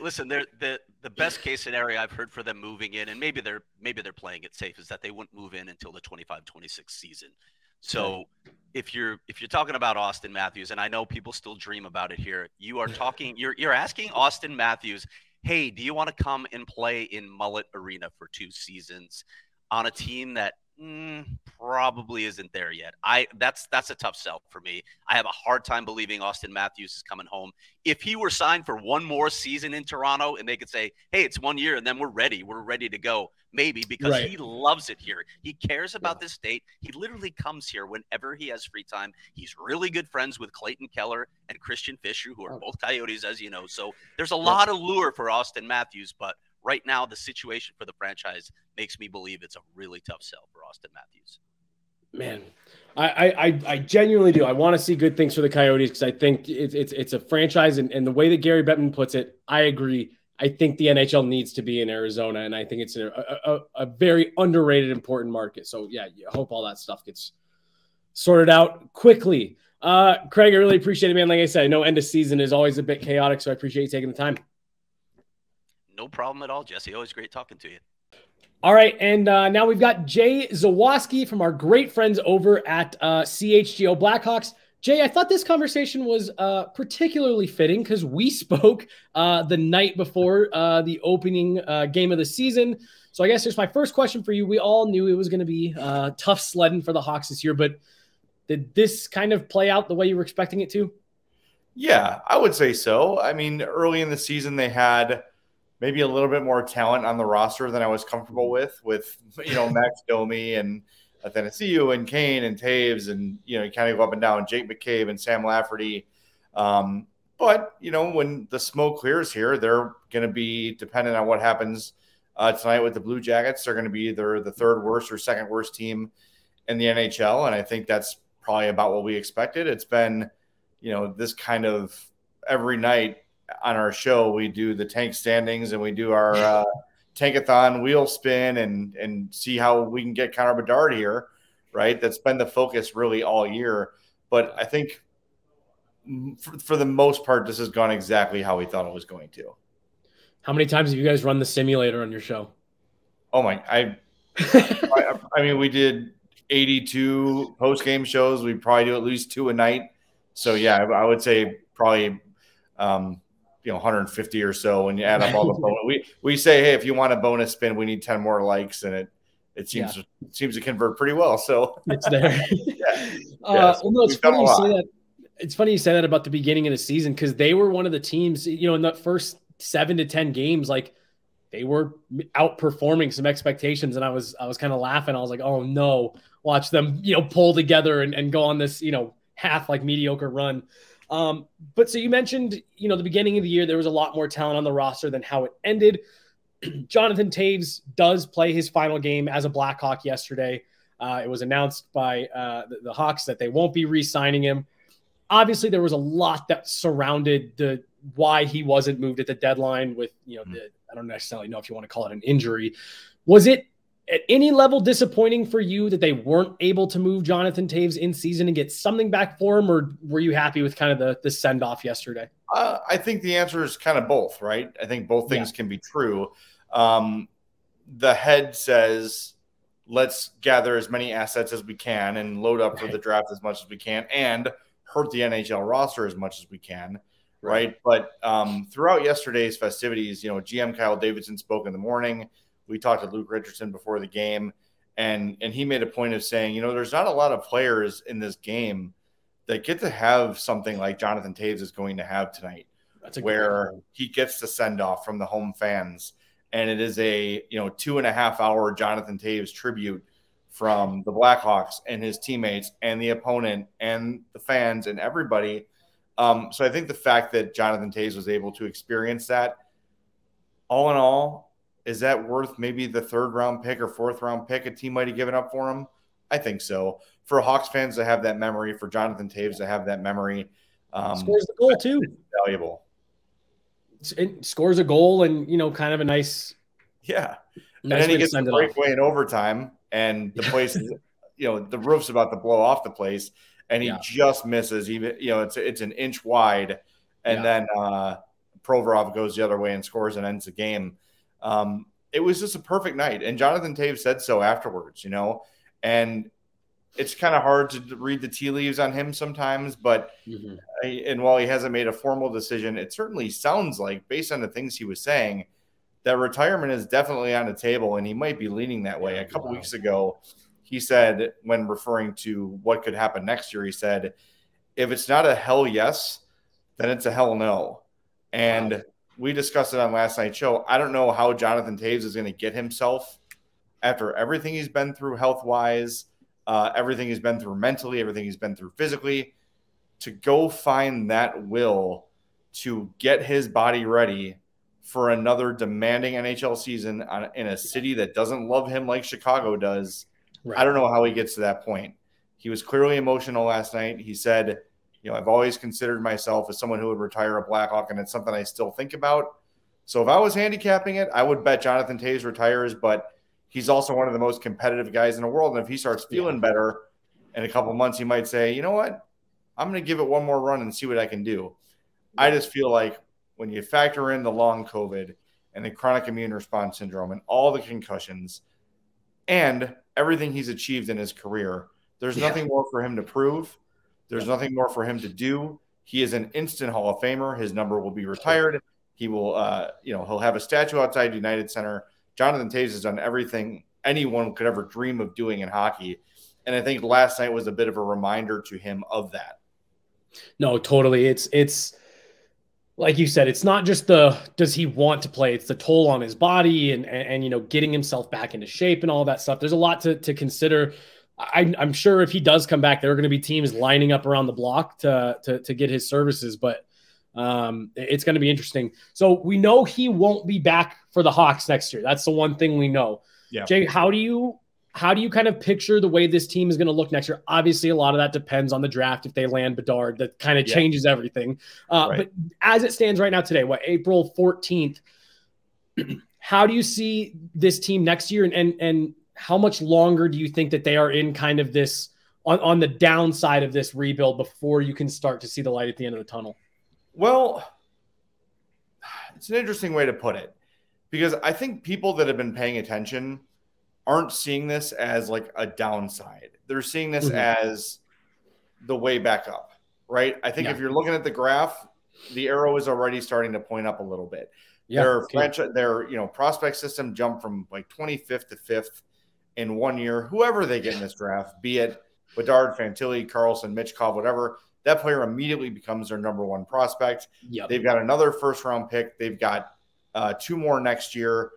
listen, they're the the best case scenario I've heard for them moving in, and maybe they're maybe they're playing it safe, is that they wouldn't move in until the 25-26 season. So if you're if you're talking about Auston Matthews, and I know people still dream about it here, you are talking you're you're asking Auston Matthews, hey, do you want to come and play in Mullet Arena for two seasons? on a team that mm, probably isn't there yet. I that's that's a tough sell for me. I have a hard time believing Auston Matthews is coming home. If he were signed for one more season in Toronto and they could say, "Hey, it's one year and then we're ready. We're ready to go." Maybe because right. he loves it here. He cares about yeah. this state. He literally comes here whenever he has free time. He's really good friends with Clayton Keller and Christian Fischer, who are oh. both Coyotes, as you know. So there's a lot of lure for Auston Matthews, but right now the situation for the franchise makes me believe it's a really tough sell for Auston Matthews. Man, I I, I genuinely do. I want to see good things for the Coyotes because I think it's it's it's a franchise and, and the way that Gary Bettman puts it, I agree. I think the NHL needs to be in Arizona, and I think it's a, a, a very underrated, important market. So yeah, I hope all that stuff gets sorted out quickly. Uh, Craig, I really appreciate it, man. Like I said, I know end of season is always a bit chaotic, so I appreciate you taking the time. No problem at all, Jesse. Always great talking to you. All right, and uh, now we've got Jay Zawaski from our great friends over at uh, CHGO Blackhawks. Jay, I thought this conversation was uh, particularly fitting because we spoke uh, the night before uh, the opening uh, game of the season. So I guess here's my first question for you. We all knew it was going to be uh, tough sledding for the Hawks this year, but did this kind of play out the way you were expecting it to? Yeah, I would say so. I mean, early in the season, they had maybe a little bit more talent on the roster than I was comfortable with, with you know Max [LAUGHS] Domi and Athanasiou and Kane and Toews and you know you kind of go up and down Jake McCabe and Sam Lafferty. Um, but you know when the smoke clears here, they're going to be dependent on what happens uh, tonight with the Blue Jackets. They're going to be either the third worst or second worst team in the NHL, and I think that's probably about what we expected. It's been you know this kind of every night on our show we do the tank standings and we do our uh, [LAUGHS] tankathon wheel spin and and see how we can get Connor Bedard here, right? That's been the focus really all year. But I think for, for the most part, this has gone exactly how we thought it was going to. How many times have you guys run the simulator on your show? Oh my, I, [LAUGHS] I, I mean, we did 82 post game shows. We probably do at least two a night. So yeah, I would say probably um, you know 150 or so when you add up all the bonus. we we say hey if you want a bonus spin we need 10 more likes and it it seems yeah. it seems to convert pretty well so. It's there. [LAUGHS] [LAUGHS] Yeah. Uh, well, no, it's funny you say that. It's funny you say that about the beginning of the season because they were one of the teams you know in the first seven to ten games like they were outperforming some expectations and i was i was kind of laughing. I was like oh no. Watch them you know pull together and, and go on this you know half like mediocre run um, but so you mentioned, you know, the beginning of the year, there was a lot more talent on the roster than how it ended. [CLEARS THROAT] Jonathan Toews does play his final game as a Blackhawk yesterday. Uh, it was announced by uh, the, the, Hawks that they won't be re-signing him. Obviously, there was a lot that surrounded the why he wasn't moved at the deadline. With you know, mm-hmm. the, I don't necessarily know if you want to call it an injury. Was it at any level disappointing for you that they weren't able to move Jonathan Toews in season and get something back for him, or were you happy with kind of the the send off yesterday? Uh, I think the answer is kind of both, right? I think both things yeah. can be true. Um, the head says, let's gather as many assets as we can and load up right. for the draft as much as we can and hurt the NHL roster as much as we can. Right. right? But um, throughout yesterday's festivities, you know, GM Kyle Davidson spoke in the morning we talked to Luke Richardson before the game, and and he made a point of saying, you know, there's not a lot of players in this game that get to have something like Jonathan Toews is going to have tonight, where he gets the send off from the home fans, and it is a you know two and a half hour Jonathan Toews tribute from the Blackhawks and his teammates and the opponent and the fans and everybody. Um, so I think the fact that Jonathan Taves was able to experience that, all in all, is that worth maybe the third round pick or fourth round pick a team might have given up for him? I think so. For Hawks fans to have that memory, for Jonathan Toews to have that memory, um, scores the goal too. Valuable. It scores a goal and you know, kind of a nice. Yeah, nice and then he gets a breakaway in overtime, and the [LAUGHS] place, is, you know, the roof's about to blow off the place, and he yeah. just misses. Even you know, it's it's an inch wide, and yeah. then uh, Provorov goes the other way and scores and ends the game. Um, it was just a perfect night. And Jonathan Toews said so afterwards, you know, and it's kind of hard to read the tea leaves on him sometimes, but mm-hmm. and while he hasn't made a formal decision, it certainly sounds like, based on the things he was saying, that retirement is definitely on the table, and he might be leaning that way. A couple wow. weeks ago, he said, when referring to what could happen next year, he said, if it's not a hell yes, then it's a hell no. And wow. We discussed it on last night's show. I don't know how Jonathan Toews is going to get himself after everything he's been through health wise, uh, everything he's been through mentally, everything he's been through physically, to go find that will to get his body ready for another demanding NHL season on, in a city that doesn't love him like Chicago does. Right. I don't know how he gets to that point. He was clearly emotional last night. He said, you know, I've always considered myself as someone who would retire a Blackhawk, and it's something I still think about. So if I was handicapping it, I would bet Jonathan Toews retires, but he's also one of the most competitive guys in the world. And if he starts feeling yeah. better in a couple months, he might say, you know what? I'm going to give it one more run and see what I can do. I just feel like when you factor in the long COVID and the chronic immune response syndrome and all the concussions and everything he's achieved in his career, there's yeah. nothing more for him to prove. There's nothing more for him to do. He is an instant Hall of Famer. His number will be retired. He will, uh, you know, he'll have a statue outside United Center. Jonathan Toews has done everything anyone could ever dream of doing in hockey. And I think last night was a bit of a reminder to him of that. No, totally. It's, it's, like you said, it's not just the does he want to play, it's the toll on his body and, and, and you know, getting himself back into shape and all that stuff. There's a lot to, to consider. I, am sure if he does come back, there are going to be teams lining up around the block to, to, to get his services, but um, it's going to be interesting. So we know he won't be back for the Hawks next year. That's the one thing we know. Yeah. Jay, how do you how do you kind of picture the way this team is going to look next year? Obviously, a lot of that depends on the draft. If they land Bedard, that kind of yeah. changes everything. Uh, right. But as it stands right now, today, what April fourteenth, [CLEARS THROAT] how do you see this team next year, and and and how much longer do you think that they are in kind of this on on the downside of this rebuild before you can start to see the light at the end of the tunnel? Well, it's an interesting way to put it because I think people that have been paying attention aren't seeing this as like a downside. They're seeing this mm-hmm. as the way back up, right? I think yeah. if you're looking at the graph, the arrow is already starting to point up a little bit. Yeah, their franchise, their you know prospect system jumped from like 25th to 5th in one year. Whoever they get in this draft, be it Bedard, Fantilli, Carlsson, Michkov, whatever, that player immediately becomes their number one prospect. Yep. They've got another first round pick. They've got uh, two more next year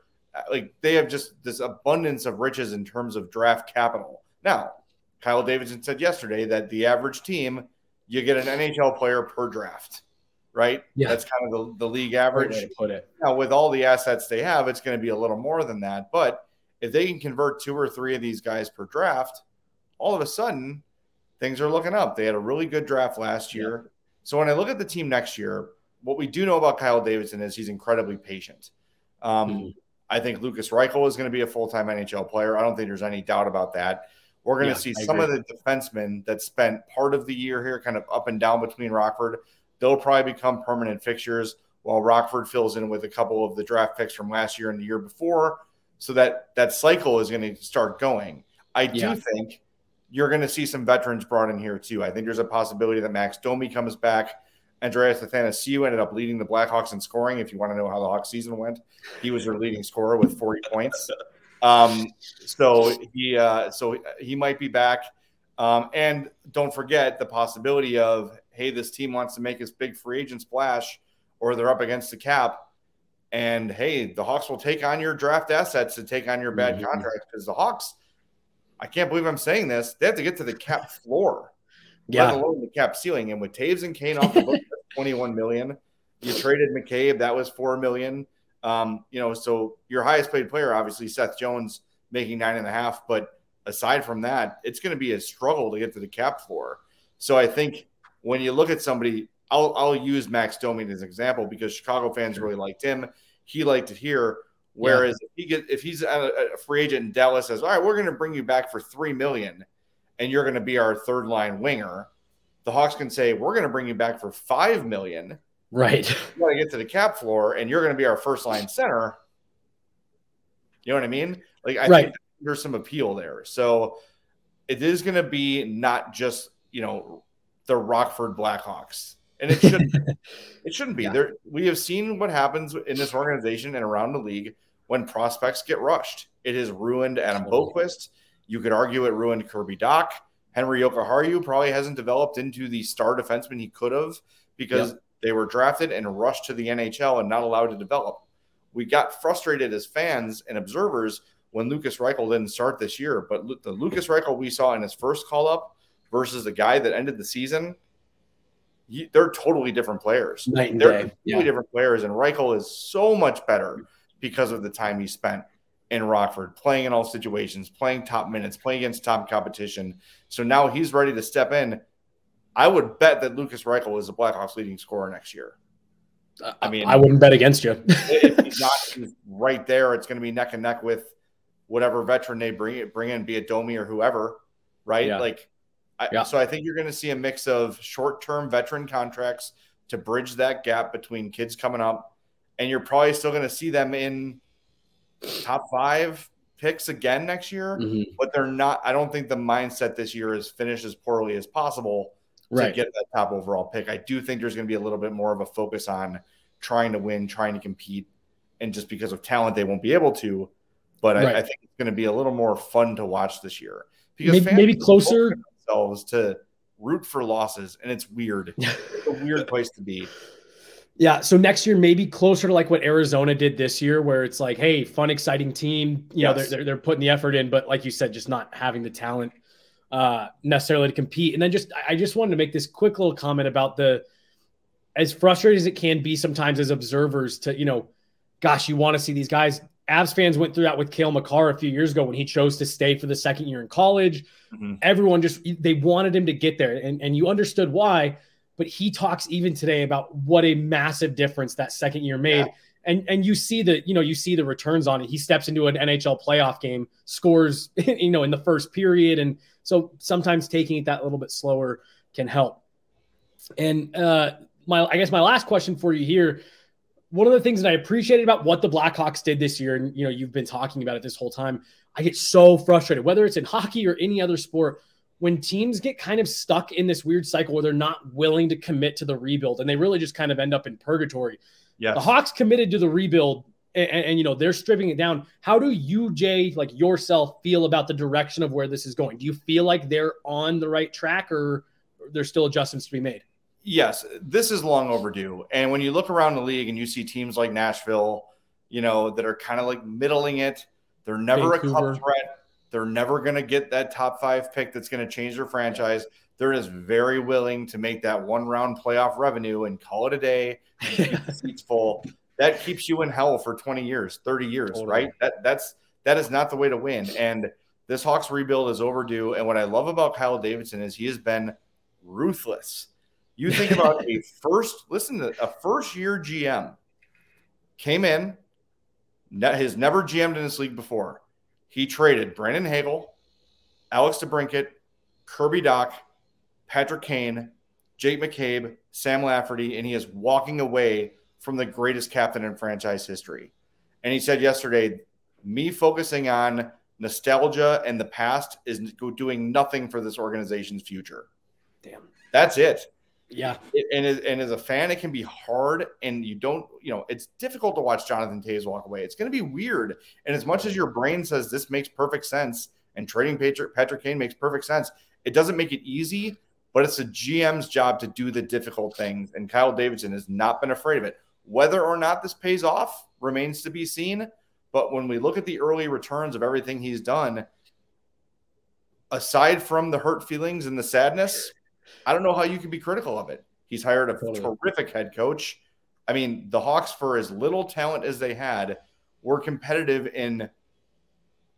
like they have just this abundance of riches in terms of draft capital. Now, Kyle Davidson said yesterday that the average team, you get an NHL player per draft, right? Yeah. That's kind of the, the league average. put it. Now, with all the assets they have, it's going to be a little more than that. But if they can convert two or three of these guys per draft, all of a sudden things are looking up. They had a really good draft last year. Yeah. So when I look at the team next year, what we do know about Kyle Davidson is he's incredibly patient. Um, mm-hmm. I think Lukas Reichel is going to be a full time NHL player. I don't think there's any doubt about that. We're going yeah, to see I some agree. of the defensemen that spent part of the year here kind of up and down between Rockford. They'll probably become permanent fixtures while Rockford fills in with a couple of the draft picks from last year and the year before. So that that cycle is going to start going. I yeah. do think you're going to see some veterans brought in here too. I think there's a possibility that Max Domi comes back. Andreas Athanasiou ended up leading the Blackhawks in scoring. If you want to know how the Hawks season went, he was their leading scorer with 40 points. Um, so he uh, so he might be back. Um, and don't forget the possibility of hey, this team wants to make this big free agent splash, or they're up against the cap, and hey, the Hawks will take on your draft assets to take on your bad mm-hmm. contracts because the Hawks. I can't believe I'm saying this. They have to get to the cap [LAUGHS] floor yeah. let alone the cap ceiling. And with Toews and Kane off the book, [LAUGHS] 21 million. You traded McCabe, that was four million. Um, you know, so your highest paid player, obviously Seth Jones, making nine and a half. But aside from that, it's going to be a struggle to get to the cap floor. So I think when you look at somebody, I'll, I'll use Max Domi as an example because Chicago fans really liked him. He liked it here. Whereas yeah. if he get if he's a, a free agent in Dallas says, "All right, we're going to bring you back for three million, and you're going to be our third line winger," the Hawks can say, we're going to bring you back for five million. Right. You got to get to the cap floor, and you're going to be our first line center. You know what I mean? Like I right. think there's some appeal there. So it is going to be not just you know the Rockford Blackhawks and it shouldn't. [LAUGHS] it shouldn't be. Yeah. There, we have seen what happens in this organization and around the league when prospects get rushed. It has ruined Adam Boqvist. You could argue it ruined Kirby Dach. Henri Jokiharju probably hasn't developed into the star defenseman he could have because yep. they were drafted and rushed to the NHL and not allowed to develop. We got frustrated as fans and observers when Lukas Reichel didn't start this year, but the Lukas Reichel we saw in his first call up versus the guy that ended the season, they're totally different players. Night they're day. completely yeah. different players, and Reichel is so much better because of the time he spent in Rockford, playing in all situations, playing top minutes, playing against top competition. So now he's ready to step in. I would bet that Lukas Reichel is the Blackhawks leading scorer next year. I mean, I wouldn't bet against you. if he's not he's [LAUGHS] right there, it's going to be neck and neck with whatever veteran they bring bring in, be it Domi or whoever, right? Yeah. Like, I, yeah. so I think you're going to see a mix of short term veteran contracts to bridge that gap between kids coming up, and you're probably still going to see them in top five picks again next year, mm-hmm. but they're not. I don't think the mindset this year is finish as poorly as possible right. to get that top overall pick. I do think there's going to be a little bit more of a focus on trying to win, trying to compete, and just because of talent, they won't be able to. But right. I, I, think it's going to be a little more fun to watch this year because maybe, maybe closer themselves to root for losses, and it's weird. [LAUGHS] it's a weird place to be. Yeah. So next year, maybe closer to like what Arizona did this year, where it's like, hey, fun, exciting team. You yes. know, they're, they're, they're putting the effort in, but like you said, just not having the talent uh, necessarily to compete. And then just, I just wanted to make this quick little comment about the, as frustrating as it can be sometimes as observers to, you know, gosh, you want to see these guys. Avs fans went through that with Cale Makar a few years ago when he chose to stay for the second year in college. Mm-hmm. Everyone just, they wanted him to get there. And, and you understood why but he talks even today about what a massive difference that second year made. Yeah. And, and you see the you know you see the returns on it. He steps into an NHL playoff game, scores [LAUGHS] you know in the first period, and so sometimes taking it that little bit slower can help. And uh, my I guess my last question for you here, one of the things that I appreciated about what the Blackhawks did this year, and you know you've been talking about it this whole time. I get so frustrated, whether it's in hockey or any other sport when teams get kind of stuck in this weird cycle where they're not willing to commit to the rebuild and they really just kind of end up in purgatory. Yeah. The Hawks committed to the rebuild and, and, and, you know they're stripping it down. How do you, Jay, like yourself, feel about the direction of where this is going? Do you feel like they're on the right track or there's still adjustments to be made? Yes, this is long overdue. And when you look around the league and you see teams like Nashville, you know, that are kind of like middling it, they're never Vancouver. a cup threat they're never going to get that top five pick that's going to change their franchise. They're just very willing to make that one round playoff revenue and call it a day. keep the [LAUGHS] seats full. That keeps you in hell for 20 years, 30 years, totally. right? That that's that is not the way to win. And this Hawks rebuild is overdue. And what I love about Kyle Davidson is he has been ruthless. You think about a first, listen to a first year GM came in, has never GM'd in this league before he traded Brandon Hagel, Alex DeBrincat, Kirby Dach, Patrick Kane, Jake McCabe, Sam Lafferty, and he is walking away from the greatest captain in franchise history. And he said yesterday, me focusing on nostalgia and the past is doing nothing for this organization's future. Damn. That's it. Yeah. It, and, as, and as a fan, it can be hard and you don't, you know, it's difficult to watch Jonathan Toews walk away. It's going to be weird. And as much as your brain says this makes perfect sense and trading Patrick, Patrick Kane makes perfect sense, it doesn't make it easy, but it's a GM's job to do the difficult things. And Kyle Davidson has not been afraid of it. Whether or not this pays off remains to be seen. But when we look at the early returns of everything he's done, aside from the hurt feelings and the sadness, I don't know how you can be critical of it. He's hired a totally. terrific head coach. I mean, the Hawks, for as little talent as they had, were competitive in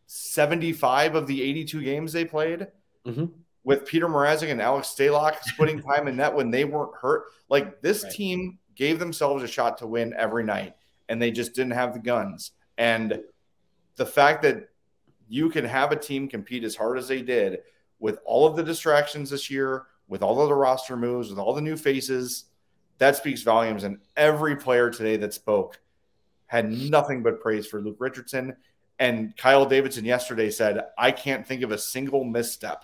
75 of the 82 games they played. Mm-hmm. With Peter Mrazek and Alex Stalock [LAUGHS] splitting time in net when they weren't hurt. Like this right. team gave themselves a shot to win every night, and they just didn't have the guns. And the fact that you can have a team compete as hard as they did with all of the distractions this year, with all of the roster moves, with all the new faces, that speaks volumes. And every player today that spoke had nothing but praise for Luke Richardson. And Kyle Davidson yesterday said, I can't think of a single misstep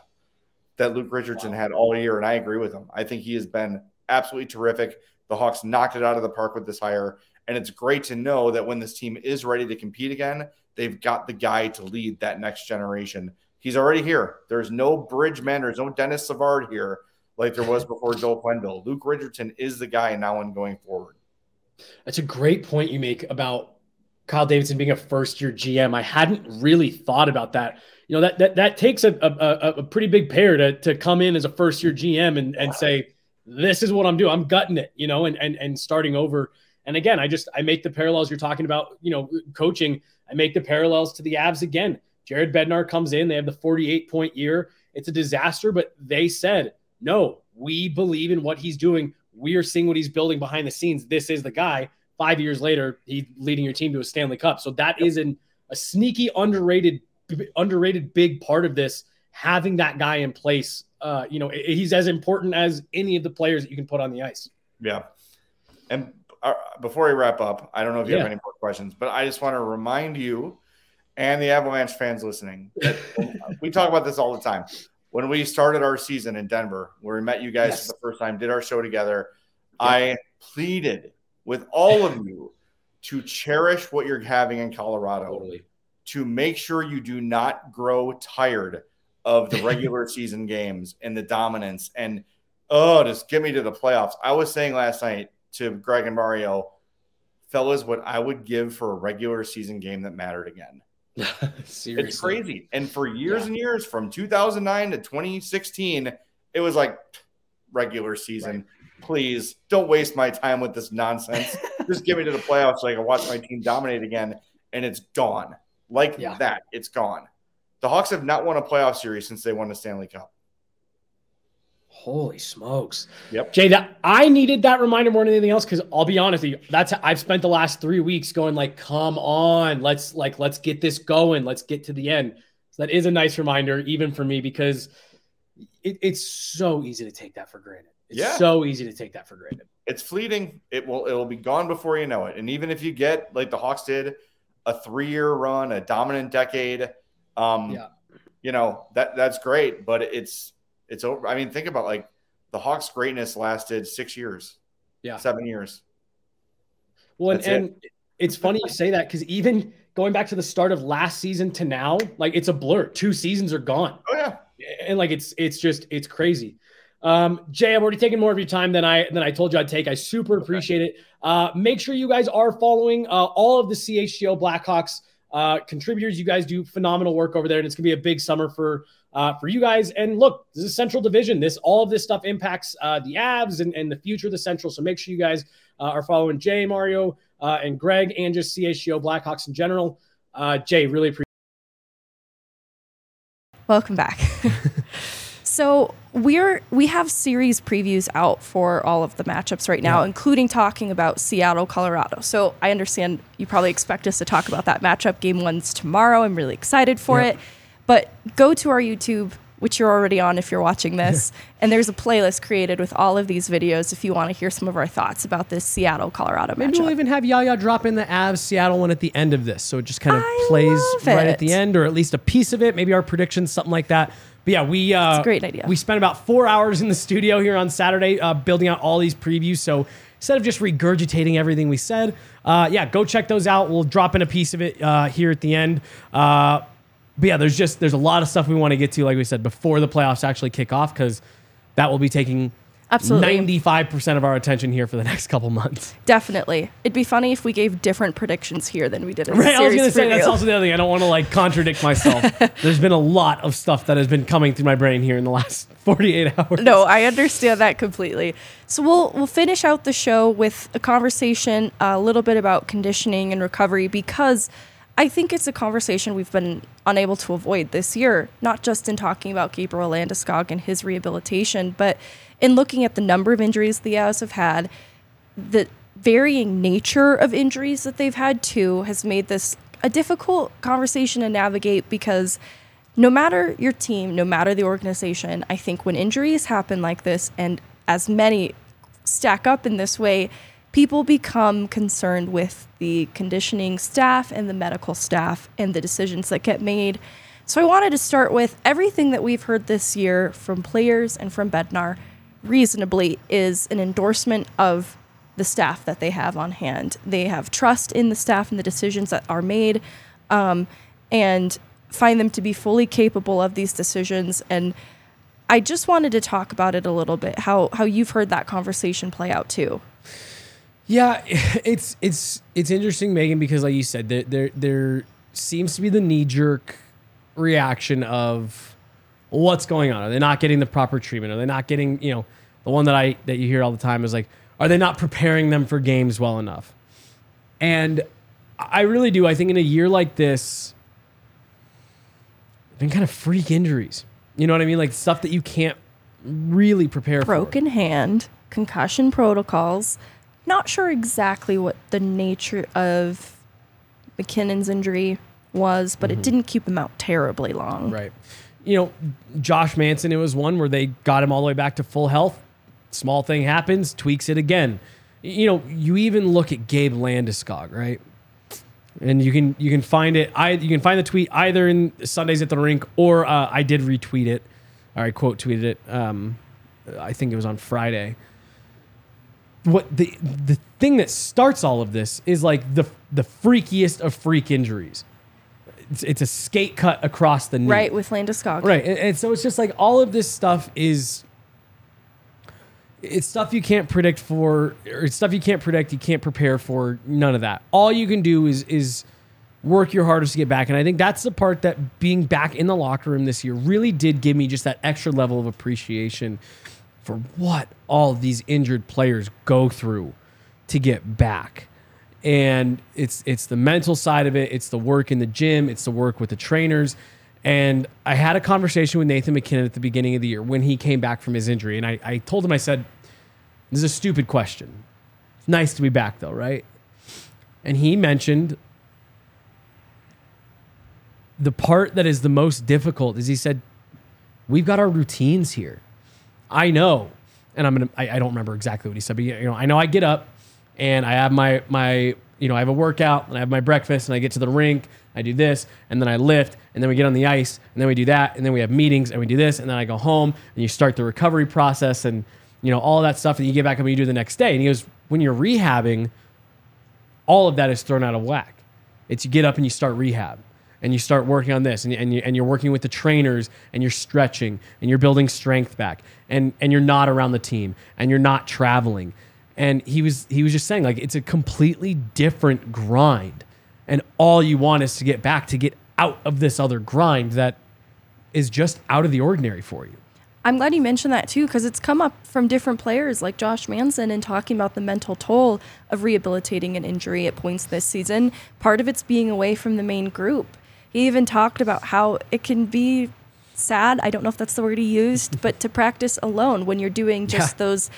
that Luke Richardson wow. had all year. And I agree with him. I think he has been absolutely terrific. The Hawks knocked it out of the park with this hire. And it's great to know that when this team is ready to compete again, they've got the guy to lead that next generation. He's already here. There's no Bridgeman, there's no Denis Savard here like there was before Joel Quenneville. Luke Richardson is the guy now and going forward. That's a great point you make about Kyle Davidson being a first year GM. I hadn't really thought about that. You know, that that, that takes a, a, a pretty big pair to, to come in as a first year GM and, and say, this is what I'm doing. I'm gutting it, you know, and, and, and starting over. And again, I just, I make the parallels you're talking about, you know, coaching. I make the parallels to the Avs again. Jared Bednar comes in. They have the 48 point year. It's a disaster, but they said, no, we believe in what he's doing. We are seeing what he's building behind the scenes. This is the guy. Five years later, he's leading your team to a Stanley Cup. So that is an, a sneaky, underrated, underrated big part of this. Having that guy in place, uh, you know, he's as important as any of the players that you can put on the ice. Yeah. And uh, before we wrap up, I don't know if you yeah. have any more questions, but I just want to remind you and the Avalanche fans listening [LAUGHS] we talk about this all the time when we started our season in Denver, where we met you guys yes. for the first time, did our show together, yeah. I pleaded with all of you to cherish what you're having in Colorado, totally. to make sure you do not grow tired of the regular [LAUGHS] season games and the dominance and oh, just get me to the playoffs. I was saying last night to Greg and Mario, fellas, what I would give for a regular season game that mattered again. [LAUGHS] it's crazy. And for years yeah. and years, from 2009 to 2016, it was like regular season. Right. Please don't waste my time with this nonsense. [LAUGHS] Just give me to the playoffs so I can watch my team dominate again. And it's gone. Like yeah. that, it's gone. The Hawks have not won a playoff series since they won the Stanley Cup. Holy smokes. Yep. Jay, that I needed that reminder more than anything else because I'll be honest with you, that's I've spent the last three weeks going like, come on, let's like let's get this going. Let's get to the end. So that is a nice reminder, even for me, because it, it's so easy to take that for granted. It's yeah. so easy to take that for granted. It's fleeting. It will it'll be gone before you know it. And even if you get like the Hawks did a three-year run, a dominant decade, um, yeah. you know, that that's great, but it's it's over. I mean, think about like the Hawks' greatness lasted six years, yeah, seven years. Well, and, and it. it's funny you say that because even going back to the start of last season to now, like it's a blur. Two seasons are gone. Oh yeah, and like it's it's just it's crazy. Um, Jay, I've already taken more of your time than I than I told you I'd take. I super appreciate okay. it. Uh, make sure you guys are following uh, all of the CHGO Blackhawks uh, contributors. You guys do phenomenal work over there, and it's gonna be a big summer for uh, for you guys. And look, this is Central Division. This all of this stuff impacts uh, the Avs and, and the future of the Central. So make sure you guys uh, are following Jay, Mario, uh, and Greg, and just CHGO Blackhawks in general. Uh, Jay, really appreciate. Welcome back. [LAUGHS] so we're we have series previews out for all of the matchups right now, yeah. including talking about Seattle, Colorado. So I understand you probably expect us to talk about that matchup. Game one's tomorrow. I'm really excited for yeah. it. But go to our YouTube, which you're already on if you're watching this, [LAUGHS] and there's a playlist created with all of these videos if you want to hear some of our thoughts about this Seattle Colorado Maybe matchup. we'll even have Yaya drop in the Avs Seattle one at the end of this, so it just kind of I plays right at the end, or at least a piece of it. Maybe our predictions, something like that. But yeah, we uh, a great idea. We spent about four hours in the studio here on Saturday uh, building out all these previews. So instead of just regurgitating everything we said, uh, yeah, go check those out. We'll drop in a piece of it uh, here at the end. Uh, but yeah, there's just there's a lot of stuff we want to get to, like we said, before the playoffs actually kick off, because that will be taking absolutely 95% of our attention here for the [LAUGHS] next couple months. Definitely. It'd be funny if we gave different predictions here than we did in right, I was going to say that's also the other thing. I don't want to like contradict myself. [LAUGHS] There's been a lot of stuff that has been coming through my brain here in the last [LAUGHS] 48 hours. No, I understand that completely. So we'll we'll finish out the show with a conversation a little bit about conditioning and recovery because I think it's a conversation we've been unable to avoid this year, not just in talking about Gabriel Landeskog and his rehabilitation, but in looking at the number of injuries the Avs have had, the varying nature of injuries that they've had too has made this a difficult conversation to navigate because no matter your team, no matter the organization, I think when injuries happen like this and as many stack up in this way, people become concerned with the conditioning staff and the medical staff and the decisions that get made. So I wanted to start with everything that we've heard this year from players and from Bednar reasonably is an endorsement of the staff that they have on hand. They have trust in the staff and the decisions that are made, um, and find them to be fully capable of these decisions. And I just wanted to talk about it a little bit. How how you've heard that conversation play out too. Yeah, [LAUGHS] it's it's it's interesting, Meghan, because like you said, there there, there seems to be the knee jerk reaction of what's going on. Are they not getting the proper treatment? Are they not getting you know the one that I that you hear all the time is like, are they not preparing them for games well enough? And I really do. I think in a year like this, been kind of freak injuries. You know what I mean? Like stuff that you can't really prepare Broken for. Broken hand, concussion protocols. Not sure exactly what the nature of MacKinnon's injury was, but mm-hmm. it didn't keep him out terribly long. Right. You know, Josh Manson, it was one where they got him all the way back to full health. Small thing happens, tweaks it again. You know, you even look at Gabe Landeskog, right? and you can you can find it. I you can find the tweet either in Sundays at the rink or uh, I did retweet it, or I quote tweeted it. Um, I think it was on Friday. What the the thing that starts all of this is like the the freakiest of freak injuries. It's, it's a skate cut across the knee, right with Landeskog, right, and, and so it's just like all of this stuff is it's stuff you can't predict for or it's stuff you can't predict you can't prepare for none of that. All you can do is is work your hardest to get back and i think that's the part that being back in the locker room this year really did give me just that extra level of appreciation for what all these injured players go through to get back and it's it's the mental side of it it's the work in the gym it's the work with the trainers and I had a conversation with Nathan MacKinnon at the beginning of the year when he came back from his injury. And I, I told him, I said, This is a stupid question. It's nice to be back, though, right? And he mentioned the part that is the most difficult is he said, We've got our routines here. I know. And I'm gonna I, I don't remember exactly what he said, but you know, I know I get up and I have my my you know, I have a workout and I have my breakfast and I get to the rink I do this, and then I lift, and then we get on the ice, and then we do that, and then we have meetings, and we do this, and then I go home, and you start the recovery process, and you know all that stuff, and you get back up and you do the next day. And he goes, when you're rehabbing, all of that is thrown out of whack. It's you get up and you start rehab, and you start working on this, and and, you, and you're working with the trainers, and you're stretching, and you're building strength back, and and you're not around the team, and you're not traveling. And he was he was just saying like it's a completely different grind and all you want is to get back to get out of this other grind that is just out of the ordinary for you. I'm glad you mentioned that too, because it's come up from different players like Josh Manson and talking about the mental toll of rehabilitating an injury at points this season. Part of it's being away from the main group. He even talked about how it can be sad. I don't know if that's the word he used, [LAUGHS] but to practice alone when you're doing just yeah. those,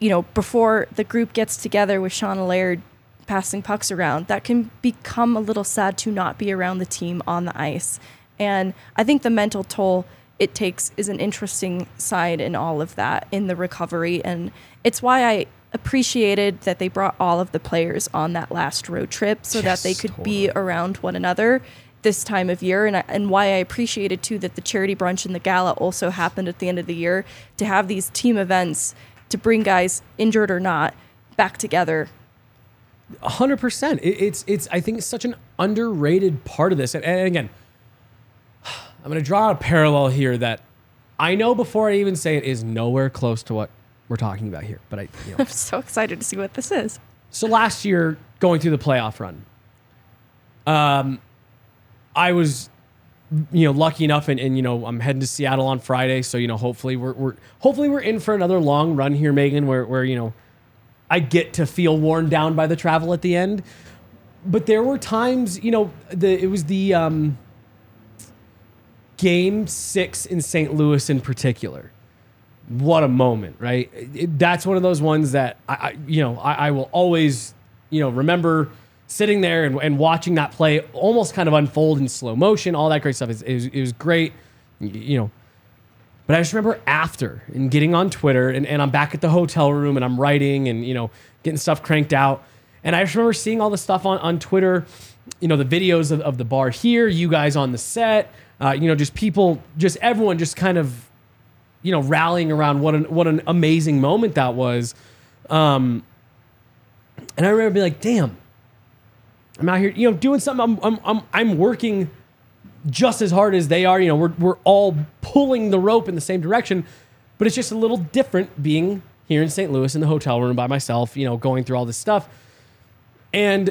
you know, before the group gets together with Sean Laird passing pucks around, that can become a little sad to not be around the team on the ice. And I think the mental toll it takes is an interesting side in all of that in the recovery. And it's why I appreciated that they brought all of the players on that last road trip so yes, that they could totally. be around one another this time of year and, I, and why I appreciated too that the charity brunch and the gala also happened at the end of the year to have these team events to bring guys injured or not back together hundred percent. It's it's. I think it's such an underrated part of this. And, and again, [SIGHS] I'm going to draw a parallel here that I know before I even say it is nowhere close to what we're talking about here. But I, you know. [LAUGHS] I'm so excited to see what this is. So last year, going through the playoff run, um, I was, you know, lucky enough, and, and you know, I'm heading to Seattle on Friday, so you know, hopefully we're, we're hopefully we're in for another long run here, Meghan, where where you know I get to feel worn down by the travel at the end. But there were times, you know, the it was the um, game six in St. Louis in particular. What a moment, right? It, that's one of those ones that I, I you know, I, I, will always, you know, remember sitting there and, and, watching that play almost kind of unfold in slow motion. All that great stuff. It, it, was, it was great, you know but I just remember after and getting on Twitter and, and I'm back at the hotel room and I'm writing and, you know, getting stuff cranked out. And I just remember seeing all the stuff on, on Twitter, you know, the videos of, of the bar here, you guys on the set, uh, you know, just people, just everyone just kind of you know, rallying around what an what an amazing moment that was. Um, and I remember being like, damn, I'm out here, you know, doing something. I'm I'm I'm, I'm working just as hard as they are. You know, we're we're all pulling the rope in the same direction, but it's just a little different being here in St. Louis in the hotel room by myself. You know, going through all this stuff, and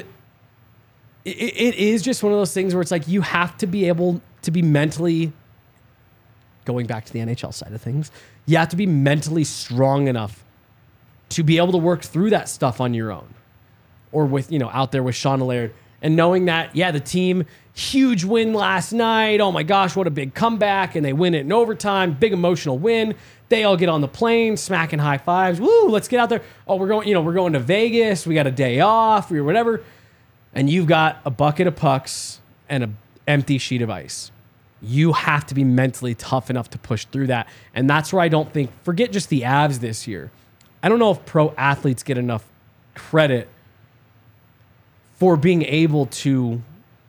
it, it is just one of those things where it's like you have to be able to be mentally going back to the NHL side of things. You have to be mentally strong enough to be able to work through that stuff on your own or with, you know, out there with Sean Laird and knowing that, yeah, the team, huge win last night. Oh my gosh, what a big comeback. And they win it in overtime, big emotional win. They all get on the plane, smacking high fives. Woo, let's get out there. Oh, we're going, you know, we're going to Vegas. We got a day off or whatever. And you've got a bucket of pucks and an empty sheet of ice. You have to be mentally tough enough to push through that. And that's where I don't think, forget just the Avs this year. I don't know if pro athletes get enough credit for being able to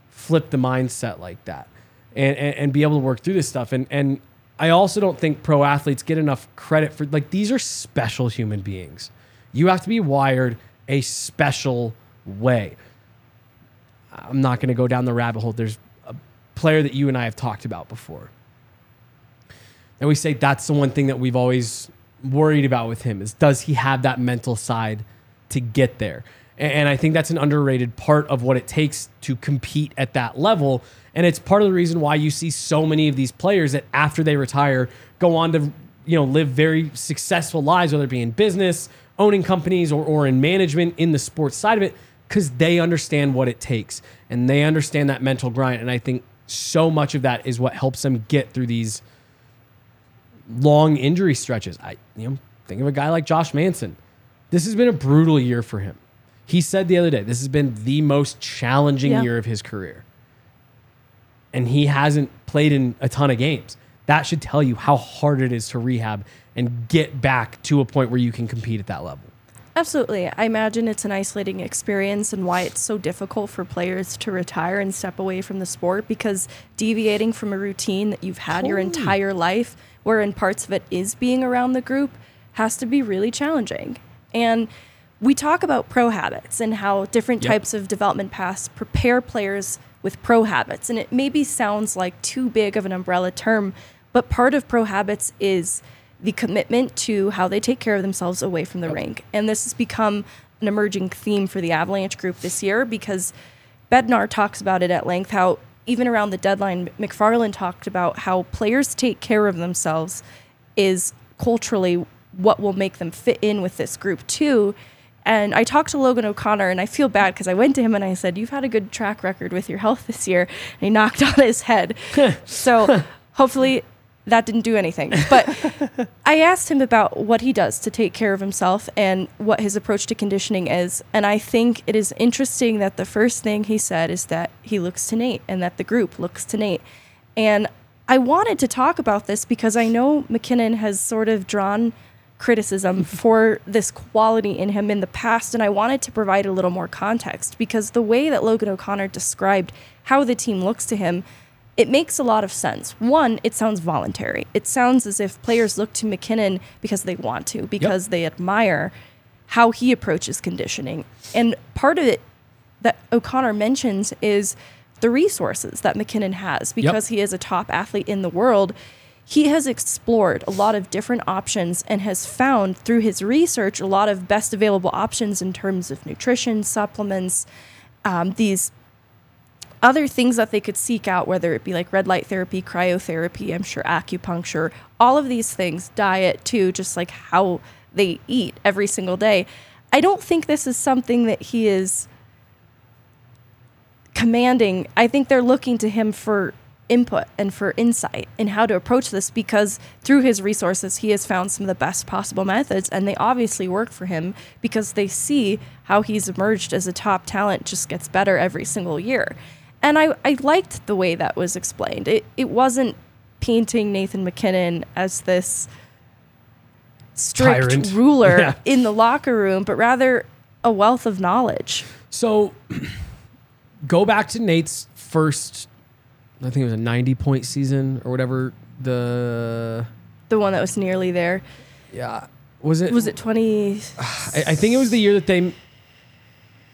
flip the mindset like that and, and, and, be able to work through this stuff. And, and I also don't think pro athletes get enough credit for like these are special human beings. You have to be wired a special way. I'm not going to go down the rabbit hole. There's a player that you and I have talked about before. And we say that's the one thing that we've always worried about with him is does he have that mental side to get there? And I think that's an underrated part of what it takes to compete at that level. And it's part of the reason why you see so many of these players that after they retire go on to, you know, live very successful lives, whether it be in business, owning companies, or, or in management in the sports side of it, because they understand what it takes and they understand that mental grind. And I think so much of that is what helps them get through these long injury stretches. I you know, think of a guy like Josh Manson. This has been a brutal year for him he said the other day, this has been the most challenging yeah. year of his career. And he hasn't played in a ton of games. That should tell you how hard it is to rehab and get back to a point where you can compete at that level. Absolutely. I imagine it's an isolating experience and why it's so difficult for players to retire and step away from the sport because deviating from a routine that you've had your entire life, where in parts of it is being around the group, has to be really challenging. And we talk about pro habits and how different yep. types of development paths prepare players with pro habits. And it maybe sounds like too big of an umbrella term, but part of pro habits is the commitment to how they take care of themselves away from the rink. And this has become an emerging theme for the Avalanche group this year because Bednar talks about it at length how even around the deadline, MacFarland talked about how players take care of themselves is culturally what will make them fit in with this group too and I talked to Logan O'Connor, and I feel bad because I went to him and I said, You've had a good track record with your health this year. And he knocked [LAUGHS] on his head. so hopefully that didn't do anything. But [LAUGHS] I asked him about what he does to take care of himself and what his approach to conditioning is. And I think it is interesting that the first thing he said is that he looks to Nate and that the group looks to Nate. And I wanted to talk about this because I know MacKinnon has sort of drawn criticism [LAUGHS] for this quality in him in the past, and I wanted to provide a little more context because the way that Logan O'Connor described how the team looks to him, it makes a lot of sense. One, it sounds voluntary. It sounds as if players look to MacKinnon because they want to, because yep. they admire how he approaches conditioning. And part of it that O'Connor mentions is the resources that MacKinnon has because yep. he is a top athlete in the world he has explored a lot of different options and has found through his research a lot of best available options in terms of nutrition, supplements, um, these other things that they could seek out, whether it be like red light therapy, cryotherapy, I'm sure acupuncture, all of these things, diet too, just like how they eat every single day. I don't think this is something that he is commanding. I think they're looking to him for input and for insight in how to approach this because through his resources he has found some of the best possible methods and they obviously work for him because they see how he's emerged as a top talent just gets better every single year and i, I liked the way that was explained it, it wasn't painting nathan mackinnon as this strict Tyrant. [LAUGHS] ruler yeah. in the locker room but rather a wealth of knowledge so [CLEARS THROAT] go back to nate's first I think it was a 90 point season or whatever the the one that was nearly there. Yeah. Was it? Was it 20? [SIGHS] I, I think it was the year that they.